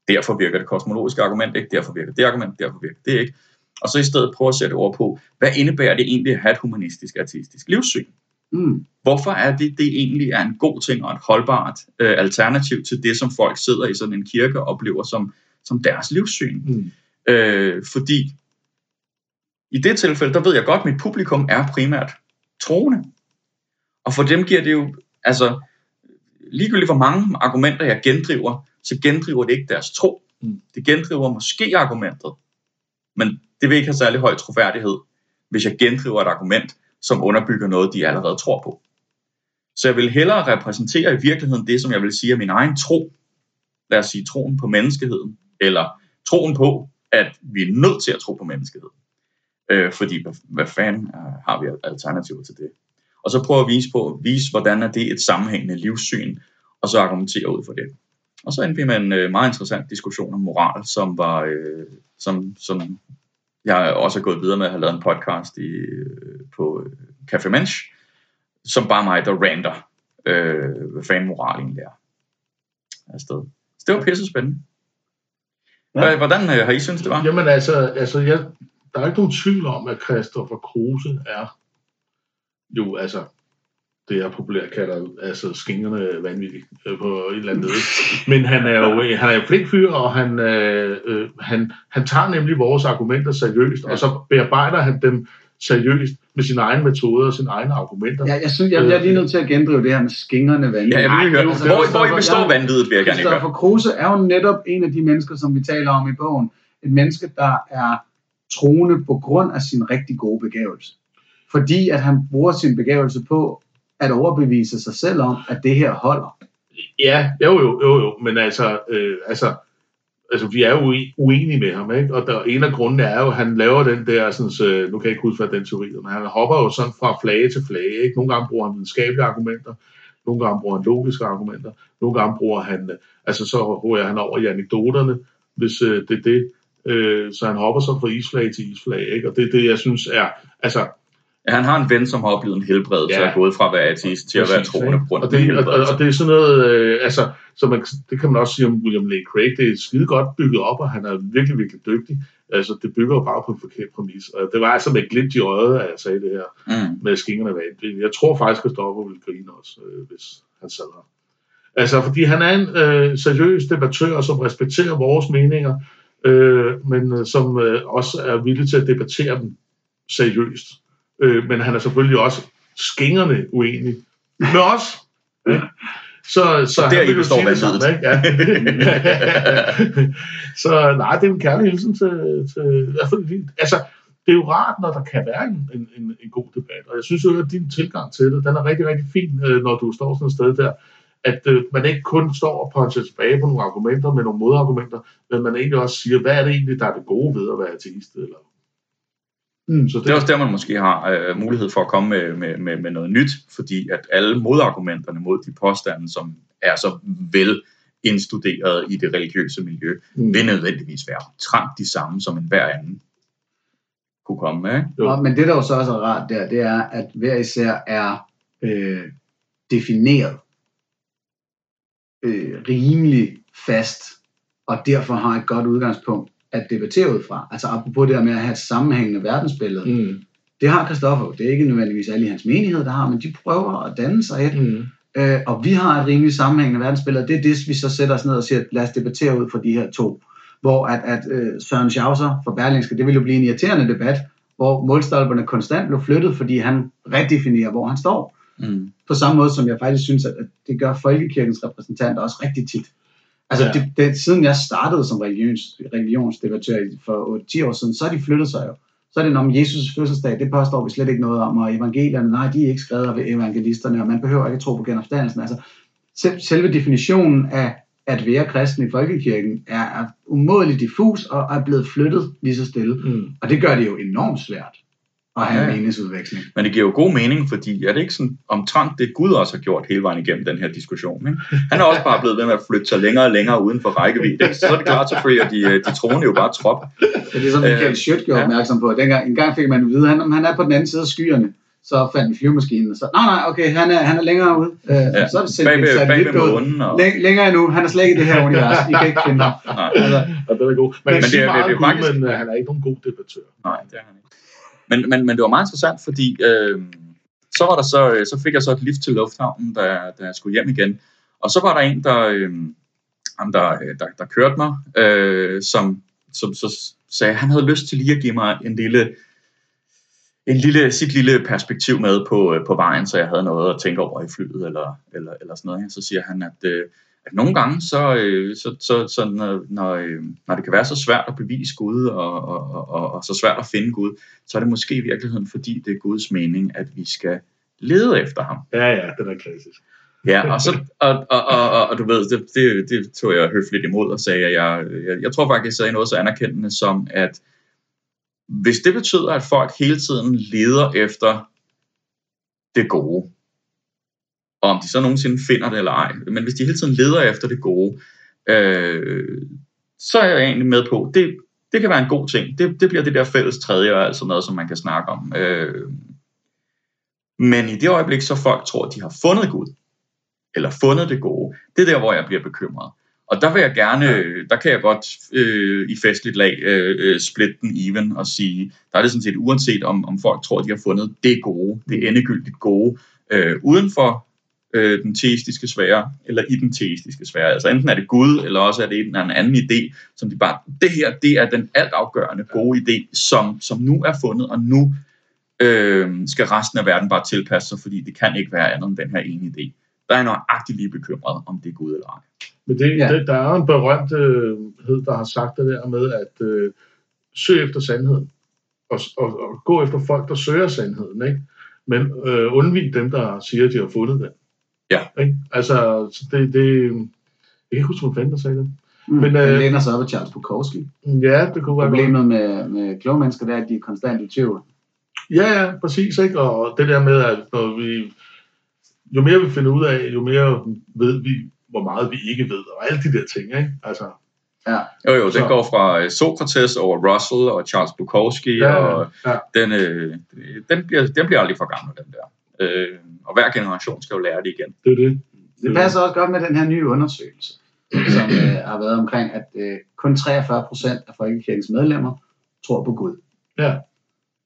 Derfor virker det kosmologiske argument ikke, derfor virker det argument, derfor virker det ikke. Og så i stedet prøve at sætte ord på, hvad indebærer det egentlig at have et humanistisk artistisk livssyn? Mm. Hvorfor er det, det egentlig er en god ting og et holdbart øh, alternativ til det, som folk sidder i sådan en kirke og oplever som, som deres livssyn? Mm. Øh, fordi i det tilfælde, der ved jeg godt, at mit publikum er primært troende. Og for dem giver det jo, altså ligegyldigt hvor mange argumenter jeg gendriver, så gendriver det ikke deres tro. Mm. Det gendriver måske argumentet, men det vil ikke have særlig høj troværdighed, hvis jeg gendriver et argument, som underbygger noget, de allerede tror på. Så jeg vil hellere repræsentere i virkeligheden det, som jeg vil sige er min egen tro. Lad os sige troen på menneskeheden, eller troen på, at vi er nødt til at tro på menneskeheden. Øh, fordi, hvad, hvad fanden øh, har vi alternativer til det? Og så prøve at vise, på, vise, hvordan er det et sammenhængende livssyn, og så argumentere ud for det. Og så endte vi med en øh, meget interessant diskussion om moral, som var, øh, som, som jeg også er gået videre med at have lavet en podcast i, øh, på øh, Café Mensch, som bare mig, der ranter, øh, hvad fanden moral egentlig er. Afsted. Så det var pisse spændende. Ja. Hvordan øh, har I synes det var? Jamen altså, altså jeg, der er ikke nogen tvivl om, at Christopher Kruse er jo altså det jeg populært kalder altså skingerne vanvittigt øh, på et eller andet måde. Men han er jo han er jo flink fyr, og han, øh, øh, han, han tager nemlig vores argumenter seriøst, ja. og så bearbejder han dem seriøst med sine egne metoder og sine egne argumenter. Ja, jeg synes, jeg, jeg er lige nødt til at gendrive det her med skingerne vanvittigt. Ja, jeg vil høre. Altså, hvor, hvor I består vanvittigt, vil jeg gerne høre. For Kruse er jo netop en af de mennesker, som vi taler om i bogen. Et menneske, der er troende på grund af sin rigtig gode begævelse. Fordi at han bruger sin begævelse på at overbevise sig selv om, at det her holder. Ja, jo jo, jo, jo, men altså, øh, altså, altså vi er jo uenige med ham, ikke? og der, en af grundene er jo, at han laver den der, sådan, så, nu kan jeg ikke udføre den teori, men han hopper jo sådan fra flage til flage, ikke? nogle gange bruger han videnskabelige argumenter, nogle gange bruger han logiske argumenter, nogle gange bruger han, øh, altså så hører han over i anekdoterne, hvis øh, det er det, øh, så han hopper så fra isflag til isflag, ikke? og det er det, jeg synes er, altså, Ja, han har en ven, som har oplevet en helbredelse ja. og er gået fra at være ateist til at være troende på grund af og det, og, og, det er sådan noget, øh, altså, så man, det kan man også sige om William Lane Craig, det er skide godt bygget op, og han er virkelig, virkelig dygtig. Altså, det bygger jo bare på en forkert præmis. Og det var altså med glimt i øjet, at jeg sagde det her mm. med skingerne vand. Jeg tror faktisk, at Stoffer ville grine også, øh, hvis han sad her. Altså, fordi han er en øh, seriøs debattør, som respekterer vores meninger, øh, men øh, som øh, også er villig til at debattere dem seriøst. Øh, men han er selvfølgelig også skingerne uenig med os. Ja. Så, så og der i består. Ikke? Ja. [laughs] så nej, det er en kærlig hilsen til, til altså, det er jo rart, når der kan være en, en, en god debat, og jeg synes jo, at din tilgang til det, den er rigtig, rigtig fin, øh, når du står sådan et sted der, at øh, man ikke kun står og puncher tilbage på nogle argumenter med nogle modargumenter, men man egentlig også siger, hvad er det egentlig, der er det gode ved at være ateist, eller Mm. Så det, det er også der, man måske har øh, mulighed for at komme med, med, med, med noget nyt, fordi at alle modargumenterne mod de påstande, som er så vel indstuderet i det religiøse miljø, mm. vil nødvendigvis være trangt de samme som en hver anden kunne komme med. Ja, men det, der jo så også er rart der, det er, at hver især er øh, defineret øh, rimelig fast, og derfor har et godt udgangspunkt at debattere ud fra. Altså apropos det der med at have et sammenhængende verdensbillede. Mm. Det har Christoffer Det er ikke nødvendigvis alle i hans menighed, der har, men de prøver at danne sig et. Mm. Øh, og vi har et rimelig sammenhængende verdensbillede. Det er det, vi så sætter os ned og siger, lad os debattere ud fra de her to. Hvor at, at uh, Søren Schauser fra Berlingske, det vil jo blive en irriterende debat, hvor målstolperne konstant blev flyttet, fordi han redefinerer, hvor han står. Mm. På samme måde som jeg faktisk synes, at, at det gør folkekirkens repræsentanter også rigtig tit Altså, Ja. det, det, siden jeg startede som religions, religionsdebattør for 10 år siden, så har de flyttet sig jo. Så er det om Jesus' fødselsdag, det påstår vi slet ikke noget om, og evangelierne, nej, de er ikke skrevet af evangelisterne, og man behøver ikke tro på genopstandelsen. Altså, selv, selve definitionen af at være kristen i folkekirken er, er umådeligt diffus og er blevet flyttet lige så stille. Mm. Og det gør det jo enormt svært at have Ja, en ja. meningsudveksling. Men det giver jo god mening, fordi er det ikke sådan omtrent det Gud også har gjort hele vejen igennem den her diskussion? Ikke? Han er også bare blevet ved med at flytte sig længere og længere uden for rækkevidde. ikke? Så er det klart selvfølgelig, at de, øh, de troende jo bare trop. Det er ligesom Øh, Michael Schødt gjorde ja. opmærksom på. Dengang, en gang fik man at vide, at han, han er på den anden side af skyerne. Så fandt en flyvemaskine, og så, nej, nej, okay, han er, han er længere ude. Øh, Ja. Så er det sendt Bag bag satellitbåd. månen. Og, Læng, længere endnu, han er slet ikke i det her univers. I kan ikke finde ham. nej, Altså, Og den er god. Men, Men men det det er- er, det er meget Gud, faktisk- men øh, han er ikke nogen god debattør. nej, det er han ikke. Men, men, men det var meget interessant, fordi øh, så, var der så, øh, så fik jeg så et lift til lufthavnen, da, da jeg skulle hjem igen. Og så var der en, der, øh, ham, der, øh, der, der kørte mig, øh, som, som så sagde, at han havde lyst til lige at give mig en lille, en lille, sit lille perspektiv med på, øh, på vejen, så jeg havde noget at tænke over i flyet eller, eller, eller sådan noget. Så siger han, at, øh, at nogle gange, så, øh, så, så, så når, når, øh, når det kan være så svært at bevise Gud, og, og, og, og, og så svært at finde Gud, så er det måske i virkeligheden, fordi det er Guds mening, at vi skal lede efter ham. Ja, ja, den er klassisk. Ja, og, så, og, og, og, og, og du ved, det, det, det tog jeg høfligt imod og sagde, at jeg, jeg, jeg tror faktisk, jeg sagde noget så anerkendende som, at hvis det betyder, at folk hele tiden leder efter det gode, og om de så nogensinde finder det eller ej, men hvis de hele tiden leder efter det gode, øh, så er jeg egentlig med på, det, det kan være en god ting. Det, det bliver det der fælles tredje og alt sådan noget, som man kan snakke om. Øh, men i det øjeblik, så folk tror, at de har fundet Gud, eller fundet det gode, det er der, hvor jeg bliver bekymret. Og der vil jeg gerne, der kan jeg godt øh, i festligt lag øh, øh, splitte den even og sige, der er det sådan set uanset om, om folk tror, de har fundet det gode, det endegyldigt gode, øh, uden for øh, den teistiske sfære, eller i den teistiske sfære. Altså enten er det Gud, eller også er det en, en anden idé, som de bare, det her, det er den altafgørende gode idé, som, som nu er fundet, og nu øh, skal resten af verden bare tilpasse sig, fordi det kan ikke være andet end den her ene idé. Der er jeg nøjagtigt lige bekymret, om det er Gud eller ej. Men det, Ja. det, der er jo en berømthed, der har sagt det der med, at øh, søg efter sandheden. Og, og, og gå efter folk, der søger sandheden. Ikke? Men øh, undvig dem, der siger, at de har fundet den. Ja. Ikke? Altså, så det, det, jeg kan ikke huske, fanden der sagde det. mm, Men, øh, læner sig op af Charles Bukowski. Ja, det kunne være godt. Problemet med, med kloge mennesker, det er, at de er konstant i tvivl. Ja, ja, præcis. Ikke? Og det der med, at når vi, jo mere vi finder ud af, jo mere ved vi, hvor meget vi ikke ved, og alle de der ting. Ikke? Altså, Ja. Jo, jo, den Så- går fra øh, Sokrates over Russell og Charles Bukowski, Ja, og ja. Den, øh, den, bliver, den bliver aldrig for gammel, den der. Øh, og hver generation skal jo lære det igen. det er det. Det passer også godt med den her nye undersøgelse, som øh, har været omkring, at øh, kun 43 procent af folkekirkens medlemmer tror på Gud. Ja.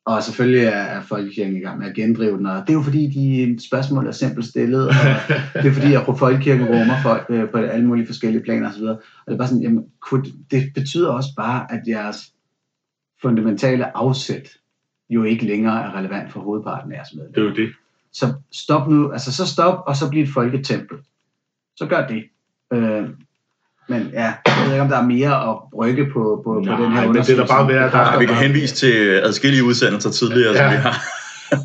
Og selvfølgelig er, er folkekirken i gang med at gendrive den, og det er jo fordi, de spørgsmål er simpelt stillet, og [laughs] det er fordi, at folkekirken rummer folk øh, på alle mulige forskellige planer osv. Og det er bare sådan, jamen, kunne, det betyder også bare, at jeres fundamentale afsæt jo ikke længere er relevant for hovedparten af jeres Det er medlemmer. jo det. Så stop nu, altså så stop, og så bliv et folketempel. Så gør det. Øh, men ja, jeg ved ikke, om der er mere at brygge på, på, Nej, på den her men det er da undersøgelse. bare værd, der- Ja, vi kan henvise til adskillige udsendelser tidligere, ja. som vi har.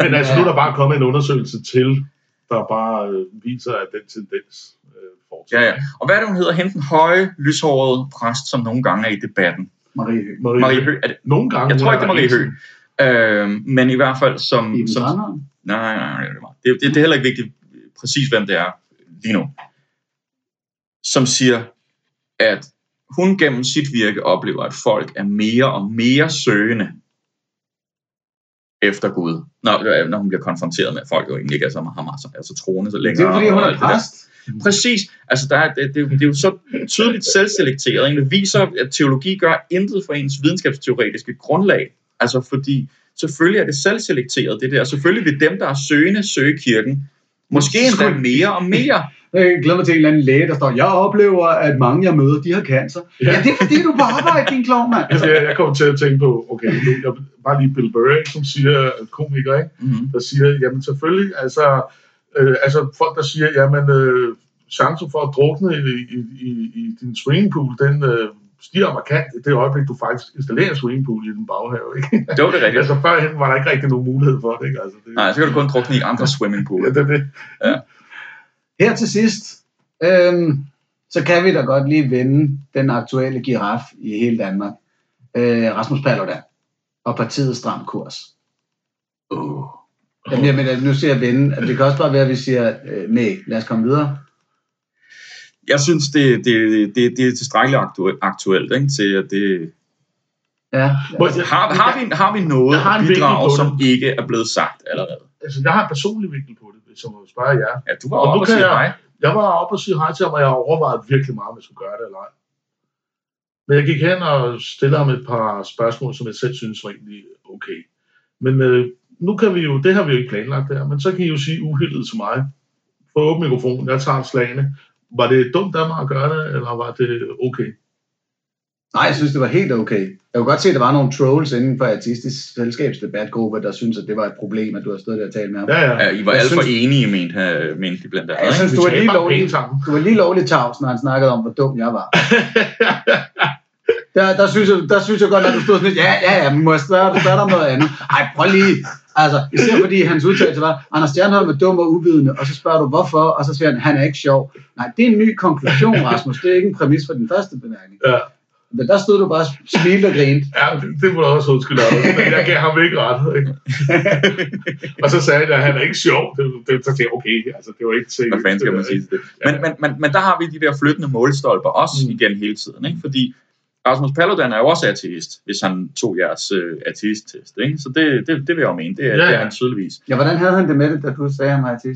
Men altså, nu er der bare kommet en undersøgelse til, der bare øh, viser, at den tendens øh, fortsætter. Ja, ja. Og hvad er det, hun hedder? Hende den høje, lyshårede præst, som nogle gange er i debatten. Marie Høgh. Marie, Marie Høgh. Er det? Nogle gange. Jeg tror ikke, det er Marie Høgh. Øh, men i hvert fald som... Iben som Tranholm. Nej, nej, nej, det, er- det, det, det er heller ikke vigtigt præcis, hvem det er lige nu. Som siger, at hun gennem sit virke oplever, at folk er mere og mere søgende efter Gud, når, når hun bliver konfronteret med, at folk jo egentlig ikke er så, har, er så troende så Det længere. er jo fordi, hun er det præst. Præcis. Altså, der er, det, det, det er jo så tydeligt selvselekteret. Det viser, at teologi gør intet for ens videnskabsteoretiske grundlag. Altså, fordi selvfølgelig er det selvselekteret, det der. Selvfølgelig vil dem, der er søgende, søge kirken. Måske endda mere og mere. Jeg glæder mig til en eller anden læge, der står, jeg oplever, at mange jeg møder, de har cancer. Ja, Ja. det er fordi, du er på arbejde, din klovn, mand. Altså, jeg, jeg kommer til at tænke på, okay, nu, jeg, bare lige Bill Burr, som siger, komiker, ikke, Mm-hmm. der siger, jamen selvfølgelig, altså, øh, altså folk, der siger, jamen, øh, chancen for at drukne i, i, i, i din swimmingpool, den øh, stiger markant i det øjeblik, du faktisk installerer en swimmingpool i din baghave. Ikke? Det var det rigtigt. altså førhen var der ikke rigtig nogen mulighed for det. Ikke? Altså, det Nej, så kan du kun drukne i andre swimmingpools. ja, det, er det. Her til sidst, øhm, så kan vi da godt lige vende den aktuelle giraf i hele Danmark. Øh, Rasmus Paludan og partiet Stram Kurs. Uh. Jamen, jeg mener, nu siger jeg vende. at Det kan også bare være, at vi siger, øh, nej, lad os komme videre. Jeg synes, det, det, det, det er tilstrækkeligt aktuelt, aktuelt ikke, til at det... Ja, altså, Har, har, vi, har vi noget Jeg har en på som det. ikke er blevet sagt allerede? Altså, jeg har en personlig vinkel på det, hvis jeg må spørge jer. Ja, du var oppe og kan sige jeg- hej. Jeg var oppe og sige hej til ham, og jeg overvejede virkelig meget, om jeg skulle gøre det eller ej. Men jeg gik hen og stillede ham et par spørgsmål, som jeg selv synes var egentlig okay. Men øh, nu kan vi jo, det har vi jo ikke planlagt der, men så kan I jo sige uhildet til mig. Få åbent mikrofonen, jeg tager slagene. Var det dumt af mig at gøre det, eller var det okay? nej, jeg synes, det var helt okay. Jeg kunne godt se, at der var nogle trolls inden for artistisk selskabsdebatgruppe, der synes at det var et problem, at du har stået der og talt med ham. Ja, ja. Ja, I var Jeg alt for synes- enige, mente, han- mente de blandt Ja, andet. jeg ikke? synes, du var lige lovlig, du var lige lovlig tavs, når han snakkede om, hvor dum jeg var. [laughs] Der, der, synes jeg, der synes jeg godt, at du stod sådan lidt, ja, ja, ja, må jeg spørge, spørge dig om noget andet? Ej, prøv lige. Altså, især fordi hans udtalelse var, Anders Stjernholm er dum og uvidende, og så spørger du, hvorfor, og så siger han, han er ikke sjov. Nej, det er en ny konklusion, [laughs] Rasmus. Det er ikke en præmis for den første bemærkning. ja. Men der stod du bare smilte og grinte. Ja, det, det må du også undskylde, Anders, men jeg gav ham ikke ret. Ikke? [laughs] og så sagde jeg, at han er ikke sjov. Det, det, så tænkte jeg, okay, altså, det var ikke seriøst. Hvad fanden skal man sige til det? Men, men, men, men der har vi de der flyttende målstolper også mm. igen hele tiden. Ikke? Fordi Rasmus Paludan er jo også ateist, hvis han tog jeres øh, ateist-test. Ikke? Så det, det, det vil jeg jo mene. Det er, Ja, det er han tydeligvis. Ja, hvordan havde han det med det, da du sagde, at han var kan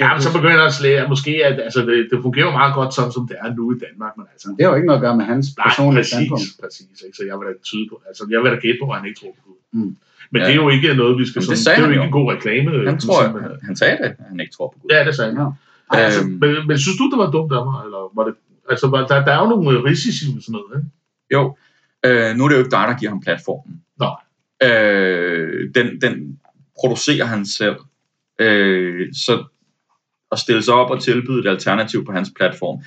Ja, jeg men så begynder jeg at slæge, at måske at, altså, det, det fungerer meget godt sådan, som det er nu i Danmark, men altså, det har jo ikke noget at gøre med hans nej, personlige præcis, standpunkt. præcis, ikke? så jeg vil da tyde på, altså, jeg vil da gætte på, at han ikke tror på Gud. Mm. Men Ja. det er jo ikke noget, vi skal Jamen, det sådan, det er jo ikke jo. en god reklame. Han, tror, men, han, han sagde det, at han ikke tror på Gud. Ja, det sagde han. Ja. Ej, altså, Øhm, Men, men synes du, det var dumt af mig, eller var det, altså, der, der er jo nogle risici med sådan noget, ikke? Jo, øh, nu er det jo ikke dig, der giver ham platformen. Nå. Øh, den, den producerer han selv. Øh, så at stille sig op og tilbyde et alternativ på hans platform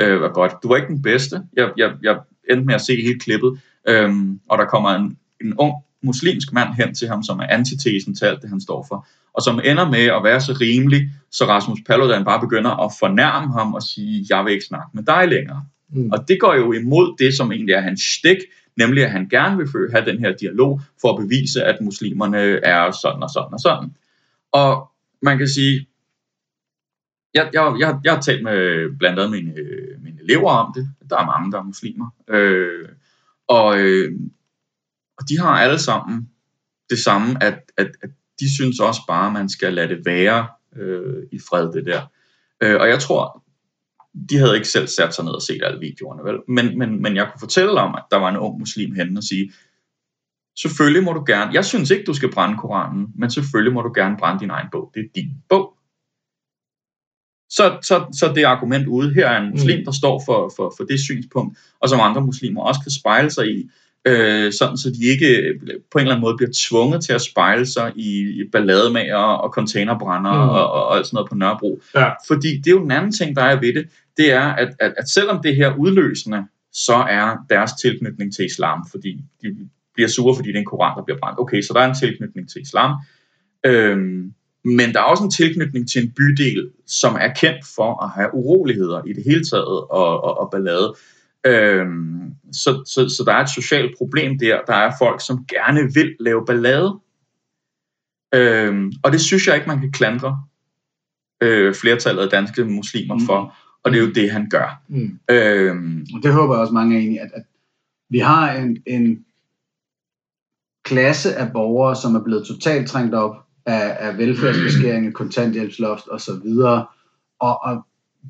øh, var godt. Du var ikke den bedste. Jeg, jeg, jeg endte med at se hele klippet, øh, og der kommer en, en ung muslimsk mand hen til ham, som er antitesen til alt det, han står for, og som ender med at være så rimelig, så Rasmus Paludan bare begynder at fornærme ham og sige, jeg vil ikke snakke med dig længere. Mm. Og det går jo imod det, som egentlig er hans stik, nemlig at han gerne vil have den her dialog for at bevise, at muslimerne er sådan og sådan og sådan. Og man kan sige, jeg, jeg, jeg, jeg har talt med blandt andet mine, mine elever om det. Der er mange, der er muslimer. Øh, og, øh, og de har alle sammen det samme, at, at, at de synes også bare, at man skal lade det være øh, i fred, det der. Øh, og jeg tror, de havde ikke selv sat sig ned og set alle videoerne, vel? Men, men, men jeg kunne fortælle om, at der var en ung muslim henne og sige, selvfølgelig må du gerne, jeg synes ikke, du skal brænde Koranen, men selvfølgelig må du gerne brænde din egen bog. Det er din bog. Så, så, så det argument ude, her er en muslim, Mm. der står for, for, for det synspunkt, og som andre muslimer også kan spejle sig i, øh, sådan så de ikke på en eller anden måde bliver tvunget til at spejle sig i, i ballademager og containerbrænder Mm. og, og, og alt sådan noget på Nørrebro. Ja. Fordi det er jo den anden ting, der er ved det, det er, at, at, at selvom det her udløsende, så er deres tilknytning til islam, fordi de bliver sure, fordi det er en koran, der bliver brændt. Okay, så der er en tilknytning til islam. Øhm, men der er også en tilknytning til en bydel, som er kendt for at have uroligheder i det hele taget og, og, og ballade. Øhm, så, så, så der er et socialt problem der. Der er folk, som gerne vil lave ballade. Øhm, og det synes jeg ikke, man kan klandre øh, flertallet af danske muslimer Mm. for. Og det er jo det, han gør. Mm. Øhm, Og det håber jeg også mange er enige at, at vi har en, en klasse af borgere, som er blevet totalt trængt op af, af velfærdsbeskæring, kontanthjælpsloft osv. Og, og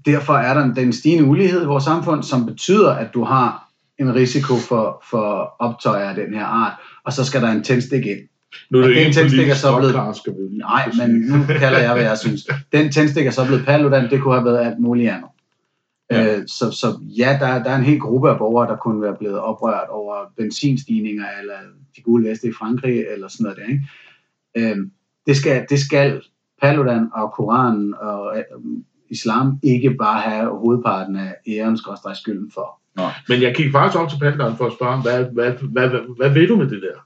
derfor er der en, den stigende ulighed i vores samfund, som betyder, at du har en risiko for, for optøjer af den her art, og så skal der en tændstik ind. Nu er det den tændstik er så blevet- Nej, men nu kalder jeg, hvad jeg synes. Den tændstik er så blevet Paludan, det kunne have været alt muligt andet. Ja. Øh, så, så ja, der, der er en hel gruppe af borgere, der kunne være blevet oprørt over benzinstigninger, eller de gule veste i Frankrig, eller sådan noget der. Ikke? Øh, det, skal, det skal Paludan og Koranen og øh, islam ikke bare have hovedparten af æren skylden for. Nå. Men jeg kiggede faktisk op til Paludan for at spørge, hvad, hvad, hvad, hvad, hvad ved du med det der?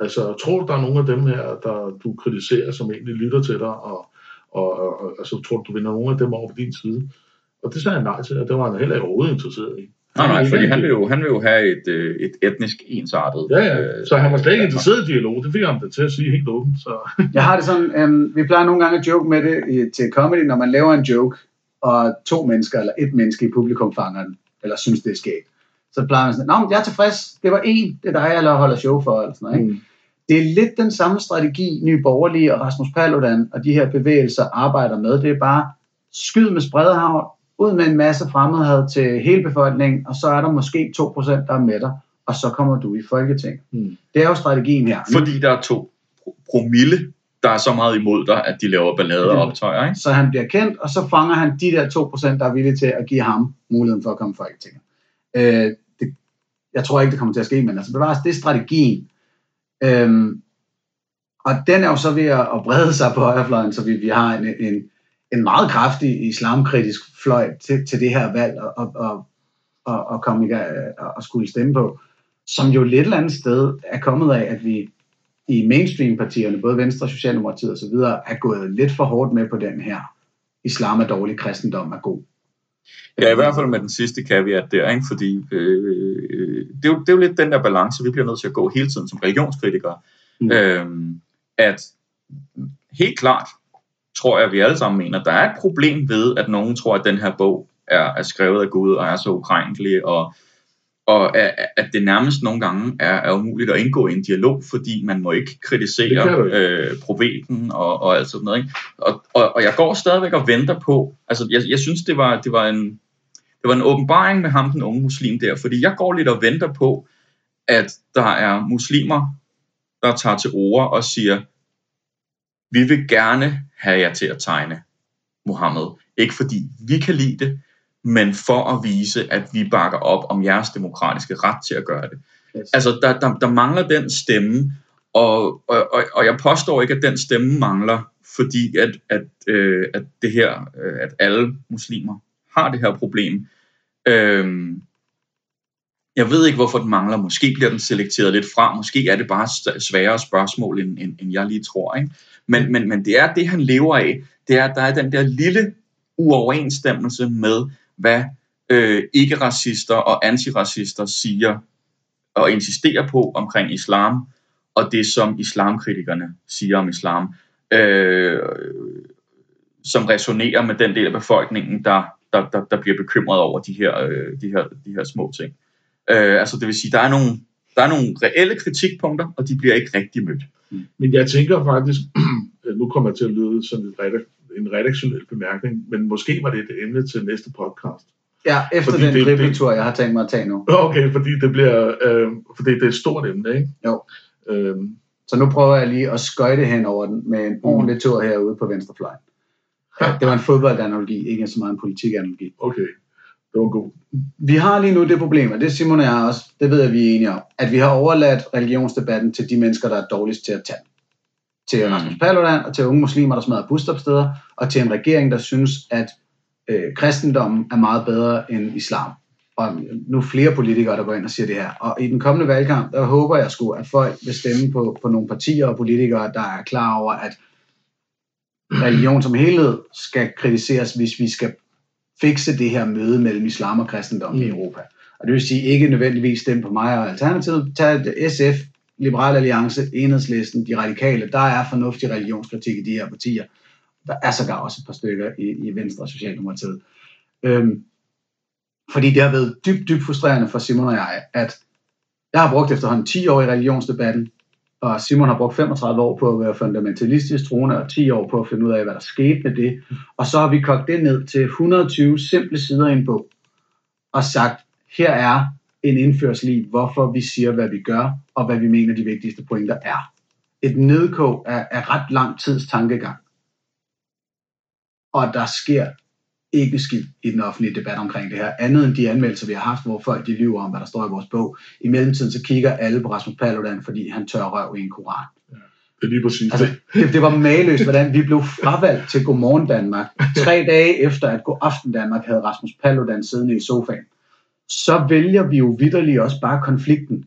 Altså, tror du, der er nogle af dem her, der du kritiserer, som egentlig lytter til dig, og, og, og altså, tror du, du vinder nogle af dem over på din side? Og det sagde han nej til, og det var han heller ikke overhovedet interesseret i. Nej, nej, fordi han vil, jo, han vil jo have et, øh, et etnisk ensartet... Ja, ja. Så han var slet ikke interesseret i dialog. Det fik han det til at sige helt åbent. Så. [laughs] Jeg har det sådan, øhm, vi plejer nogle gange at joke med det i, til comedy, når man laver en joke, og to mennesker eller et menneske i publikum fanger den, eller synes, det er skægt. Så plejer man sådan, Nå, men jeg er tilfreds, det var en, det er dig, jeg holder show for, eller sådan noget, ikke? Mm. Det er lidt den samme strategi, Nye Borgerlige og Rasmus Paludan og de her bevægelser arbejder med. Det er bare skyd med spredhavn, ud med en masse fremmedhed til hele befolkningen, og så er der måske 2%, der er med dig, og så kommer du i Folketinget. Mm. Det er jo strategien her. Fordi der er to promille, der er så meget imod dig, at de laver ballade og optøjer. Ikke? Så han bliver kendt, og så fanger han de der 2%, der er villige til at give ham muligheden for at komme i Folketinget. Øh, det, jeg tror ikke, det kommer til at ske, men altså bevares, det er strategien. Øhm, og den er jo så ved at, at brede sig på højrefløjen, så vi, vi har en, en, en meget kraftig islamkritisk fløj til, til det her valg og, og, og, og, og komme i og skulle stemme på, som jo lidt eller andet sted er kommet af, at vi i mainstream-partierne, både Venstre, Socialdemokratiet osv., er gået lidt for hårdt med på den her islam er dårlig, kristendom er god. Ja, i hvert fald med den sidste caveat der, ikke? fordi øh, det, er jo, det er jo lidt den der balance, vi bliver nødt til at gå hele tiden som religionskritikere. Mm. Øh, at helt klart, tror jeg, at vi alle sammen mener, der er et problem ved, at nogen tror, at den her bog er, er skrevet af Gud og er så ukrænkelig, og, og at det nærmest nogle gange er, er umuligt at indgå i en dialog, fordi man må ikke kritisere øh, profeten og, og alt sådan noget. Ikke? Og, og, og jeg går stadigvæk og venter på, altså jeg, jeg synes, det var, det var en, det var en åbenbaring med ham, den unge muslim der, fordi jeg går lidt og venter på, at der er muslimer, der tager til ord og siger, vi vil gerne have jer til at tegne Mohammed. Ikke fordi vi kan lide det, men for at vise, at vi bakker op om jeres demokratiske ret til at gøre det. Yes. Altså, der, der, der mangler den stemme, og, og, og, og jeg påstår ikke, at den stemme mangler, fordi at, at, øh, at det her, øh, at alle muslimer har det her problem. Øh, jeg ved ikke, hvorfor den mangler. Måske bliver den selekteret lidt fra. Måske er det bare sværere spørgsmål, end, end, end jeg lige tror. Ikke? Men, men, men det er det, han lever af. Det er, at der er den der lille uoverensstemmelse med, hvad øh, ikke-racister og antiracister siger og insisterer på omkring islam, og det som islamkritikerne siger om islam, øh, som resonerer med den del af befolkningen, der, der, der, der bliver bekymret over de her, øh, de her, de her små ting. Øh, altså det vil sige, der er nogle, der er nogle reelle kritikpunkter, og de bliver ikke rigtig mødt. Men jeg tænker faktisk, [clears throat] nu kommer jeg til at lyde sådan en, redak- en redaktionel bemærkning, men måske var det et emne til næste podcast. Ja, efter fordi den dribletur, jeg har tænkt mig at tage nu. Okay, fordi det bliver, øh, fordi det er et stort emne, ikke? Jo. Øhm. Så nu prøver jeg lige at skøjte hen over den med en ordentlig tur herude på venstrefløjen. [laughs] Ja, det var en fodboldanalogi, ikke så meget en politikanalogi. Okay, det var god. Vi har lige nu det problem, og det Simon og jeg også, det ved jeg, vi er enige om, at vi har overladt religionsdebatten til de mennesker, der er dårligst til at tage Til mm. Rasmus Paludan og til unge muslimer, der smadrer busstopsteder, og til en regering, der synes, at øh, kristendommen er meget bedre end islam. Og nu er flere politikere, der går ind og siger det her. Og i den kommende valgkamp, der håber jeg sgu, at folk vil stemme på, på nogle partier og politikere, der er klar over, at religion som helhed skal kritiseres, hvis vi skal fikse det her møde mellem islam og kristendom mm. i Europa. Og det vil sige ikke nødvendigvis stemme på mig og Alternativet. Tag SF, Liberal Alliance, Enhedslisten, de radikale. Der er fornuftig religionskritik i de her partier. Der er sågar også et par stykker i, i Venstre og Socialdemokratiet. Øhm, fordi det har været dybt, dybt frustrerende for Simon og jeg, at jeg har brugt efterhånden 10 år i religionsdebatten, og Simon har brugt 35 år på at være fundamentalistisk troende, og 10 år på at finde ud af, hvad der skete med det. Og så har vi kogt det ned til 120 simple sider i en bog, og sagt, her er en indførsel i, hvorfor vi siger, hvad vi gør, og hvad vi mener de vigtigste pointer er. Et nedkog af, af ret lang tids tankegang og der sker ikke skidt i den offentlige debat omkring det her, andet end de anmeldelser, vi har haft, hvor folk de lyver om, hvad der står i vores bog. I mellemtiden så kigger alle på Rasmus Paludan, fordi han tør røv i en koran. Ja. Det er lige præcis Altså, det. det, det var maløst, hvordan vi blev fravalgt til Godmorgen Danmark. Tre dage efter, at God Aften Danmark havde Rasmus Paludan siddende i sofaen. Så vælger vi jo vidderligt også bare konflikten,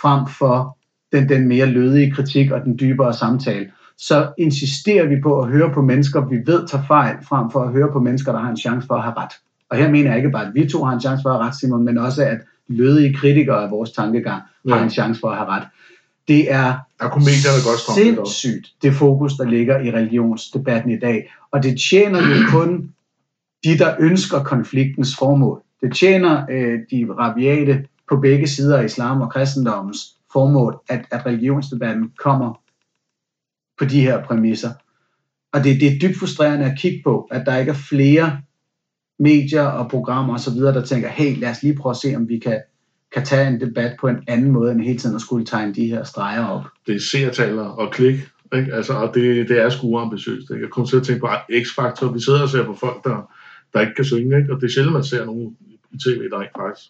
frem for den, den mere lødige kritik og den dybere samtale. Så insisterer vi på at høre på mennesker, vi ved tager fejl, frem for at høre på mennesker, der har en chance for at have ret. Og her mener jeg ikke bare, at vi to har en chance for at have ret, Simon, men også, at lødige kritikere af vores tankegang har Ja. en chance for at have ret. Det er Der kunne godt sindssygt, det fokus, der ligger i religionsdebatten i dag. Og det tjener jo [clears throat] kun de, der ønsker konfliktens formål. Det tjener øh, de rabiate på begge sider af islam og kristendommens formål, at, at religionsdebatten kommer på de her præmisser. Og det, det er dybt frustrerende at kigge på, at der ikke er flere medier og programmer osv., der tænker, hey, lad os lige prøve at se, om vi kan, kan tage en debat på en anden måde, end hele tiden at skulle tegne de her streger op. Det er seertaler og klik. Ikke? Altså, og det, det er sgu ambitiøst. Ikke? Jeg kommer til at tænke på X-Factor. Vi sidder og ser på folk, der, der ikke kan synge. Ikke? Og det er sjældent, man ser nogen i tv, der ikke faktisk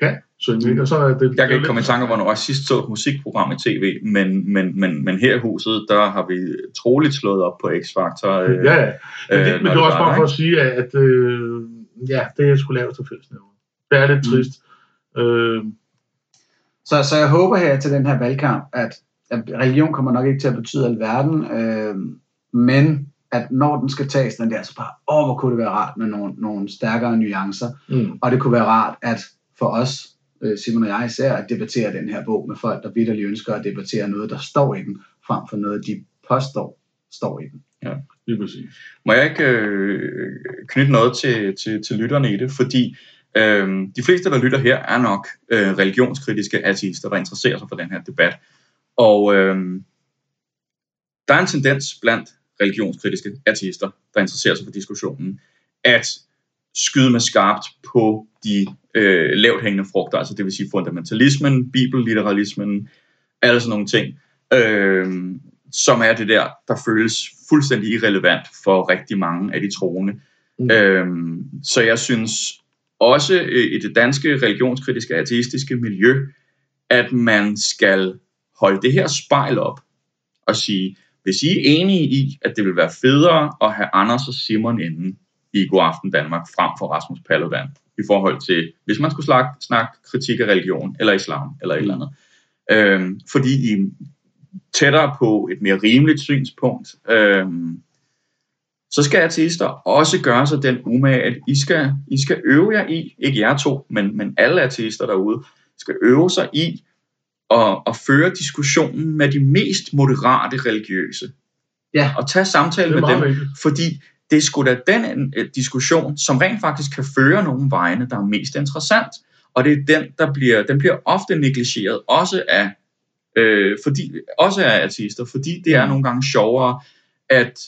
kan synge. Ikke? Og så er det, Jeg kan det ikke komme i tanke om, hvornår jeg sidst så et musikprogram i tv, men, men, men, men her i huset, der har vi troligt slået op på X-Factor. øh, Ja, ja. Men det, øh, men det er også bare for at sige, at, øh, ja, det er sgu lavet til fællesnævner. Det er lidt Mm. trist. Øh, Så, så jeg håber her til den her valgkamp, at, at religion kommer nok ikke til at betyde alverden, øh, men at når den skal tages, den der, så bare, åh, hvor kunne det være rart med nogle, nogle stærkere nuancer. mm. Og det kunne være rart, at for os, øh, Simon og jeg især, at debattere den her bog med folk, der vidderligt ønsker at debattere noget, der står i den, frem for noget, de påstår, står i den. Ja, Lige præcis. Må jeg ikke øh, knytte noget til, til, til lytterne i det? Fordi øh, de fleste, der lytter her, er nok øh, religionskritiske ateister, der interesserer sig for den her debat. Og øh, der er en tendens blandt religionskritiske ateister, der interesserer sig for diskussionen, at skyde med skarpt på de øh, lavt hængende frugter, altså det vil sige fundamentalismen, bibelliberalismen, alle sådan nogle ting. Øh, som er det der, der føles fuldstændig irrelevant for rigtig mange af de troende. Mm. Øhm, så jeg synes også øh, i det danske religionskritiske ateistiske miljø, at man skal holde det her spejl op og sige, hvis I er enige i, at det vil være federe at have Anders og Simon inde i God Aften Danmark frem for Rasmus Paludan, i forhold til, hvis man skulle snakke, snakke kritik af religion eller islam eller et eller andet. Øhm, fordi I er tættere på et mere rimeligt synspunkt, øhm, så skal ateister også gøre sig den umage, at I skal, I skal øve jer i, ikke jer to, men, men alle ateister derude, skal øve sig i at, at føre diskussionen med de mest moderate religiøse. Ja. Og tage samtale med dem, vigtigt. fordi det er sgu da den øh, diskussion, som rent faktisk kan føre nogle vegne, der er mest interessant. Og det er den, der bliver, den bliver ofte negligeret, også af, øh, fordi, også af artister, fordi det er nogle gange sjovere at,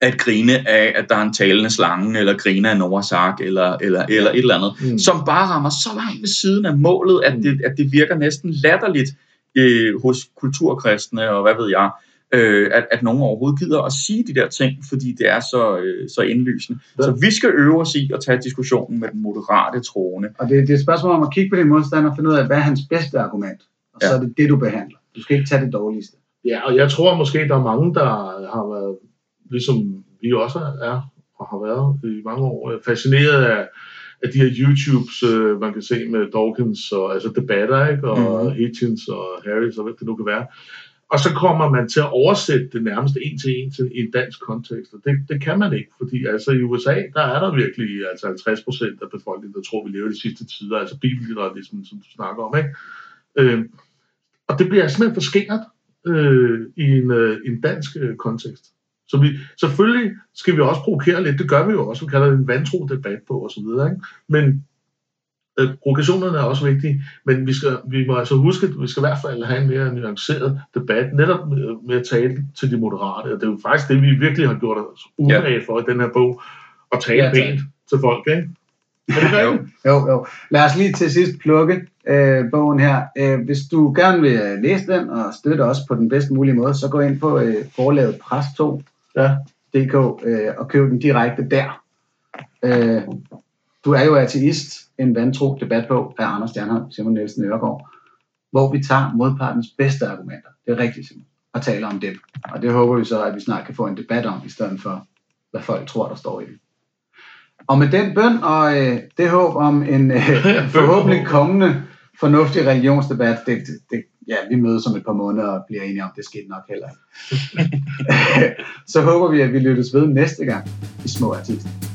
at grine af, at der er en talende slange, eller grine af Noahs ark, eller, eller, eller et eller andet, Mm. mm. som bare rammer så langt ved siden af målet, at det, at det virker næsten latterligt øh, hos kulturkristne, og hvad ved jeg, øh, at, at nogen overhovedet gider at sige de der ting, fordi det er så, øh, så indlysende. Ja. Så vi skal øve os i at tage diskussionen med den moderate troende. Og det, det er et spørgsmål om at kigge på din modstander og finde ud af, hvad er hans bedste argument. Og så Ja. er det det, du behandler. Du skal ikke tage det dårligste. Ja, og jeg tror måske, der er mange, der har været, ligesom vi også er og har været i mange år, øh, fascineret af, af de her YouTubes, øh, man kan se med Dawkins og altså debatter, ikke? og Mhm. mm-hmm. Hitchens og Harris og hvad det nu kan være. Og så kommer man til at oversætte det nærmest en til en til, i en dansk kontekst, og det, det kan man ikke, fordi altså i USA, der er der virkelig altså 50 procent af befolkningen, der tror, vi lever de sidste tider, altså bibelliberalismen, som du snakker om, ikke? Øh, og det bliver simpelthen for skært øh, i, en, øh, en dansk øh, kontekst. Så vi, selvfølgelig skal vi også provokere lidt, det gør vi jo også, vi kalder det en vantro debat på osv., så? Men øh, provokationerne er også vigtige, men vi, skal, vi må altså huske, at vi skal i hvert fald have en mere nuanceret debat, netop med, med at tale til de moderate, og det er jo faktisk det, vi virkelig har gjort os umage for i den her bog, at tale Ja, pænt til folk, ikke? Er det Jo. Jo, jo. Lad os lige til sidst plukke øh, bogen her. Øh, hvis du gerne vil øh, læse den og støtte os på den bedst mulige måde, så gå ind på øh, forlaget pres2.dk øh, og køb den direkte der. Øh, du er jo ateist, en vantro debat på af Anders Stjernholm, Simon Nielsen Øregård, hvor vi tager modpartens bedste argumenter. Det er rigtigt, Simon. og taler om det. Og det håber vi så, at vi snart kan få en debat om, i stedet for, hvad folk tror, der står i det. Og med den bøn og øh, det håb om en øh, [laughs] forhåbentlig kommende fornuftig religionsdebat, det, det, det, ja, vi mødes om et par måneder og bliver enige om, det skete nok heller ikke. [laughs] [laughs] så håber vi, at vi lyttes ved næste gang i Små Artister.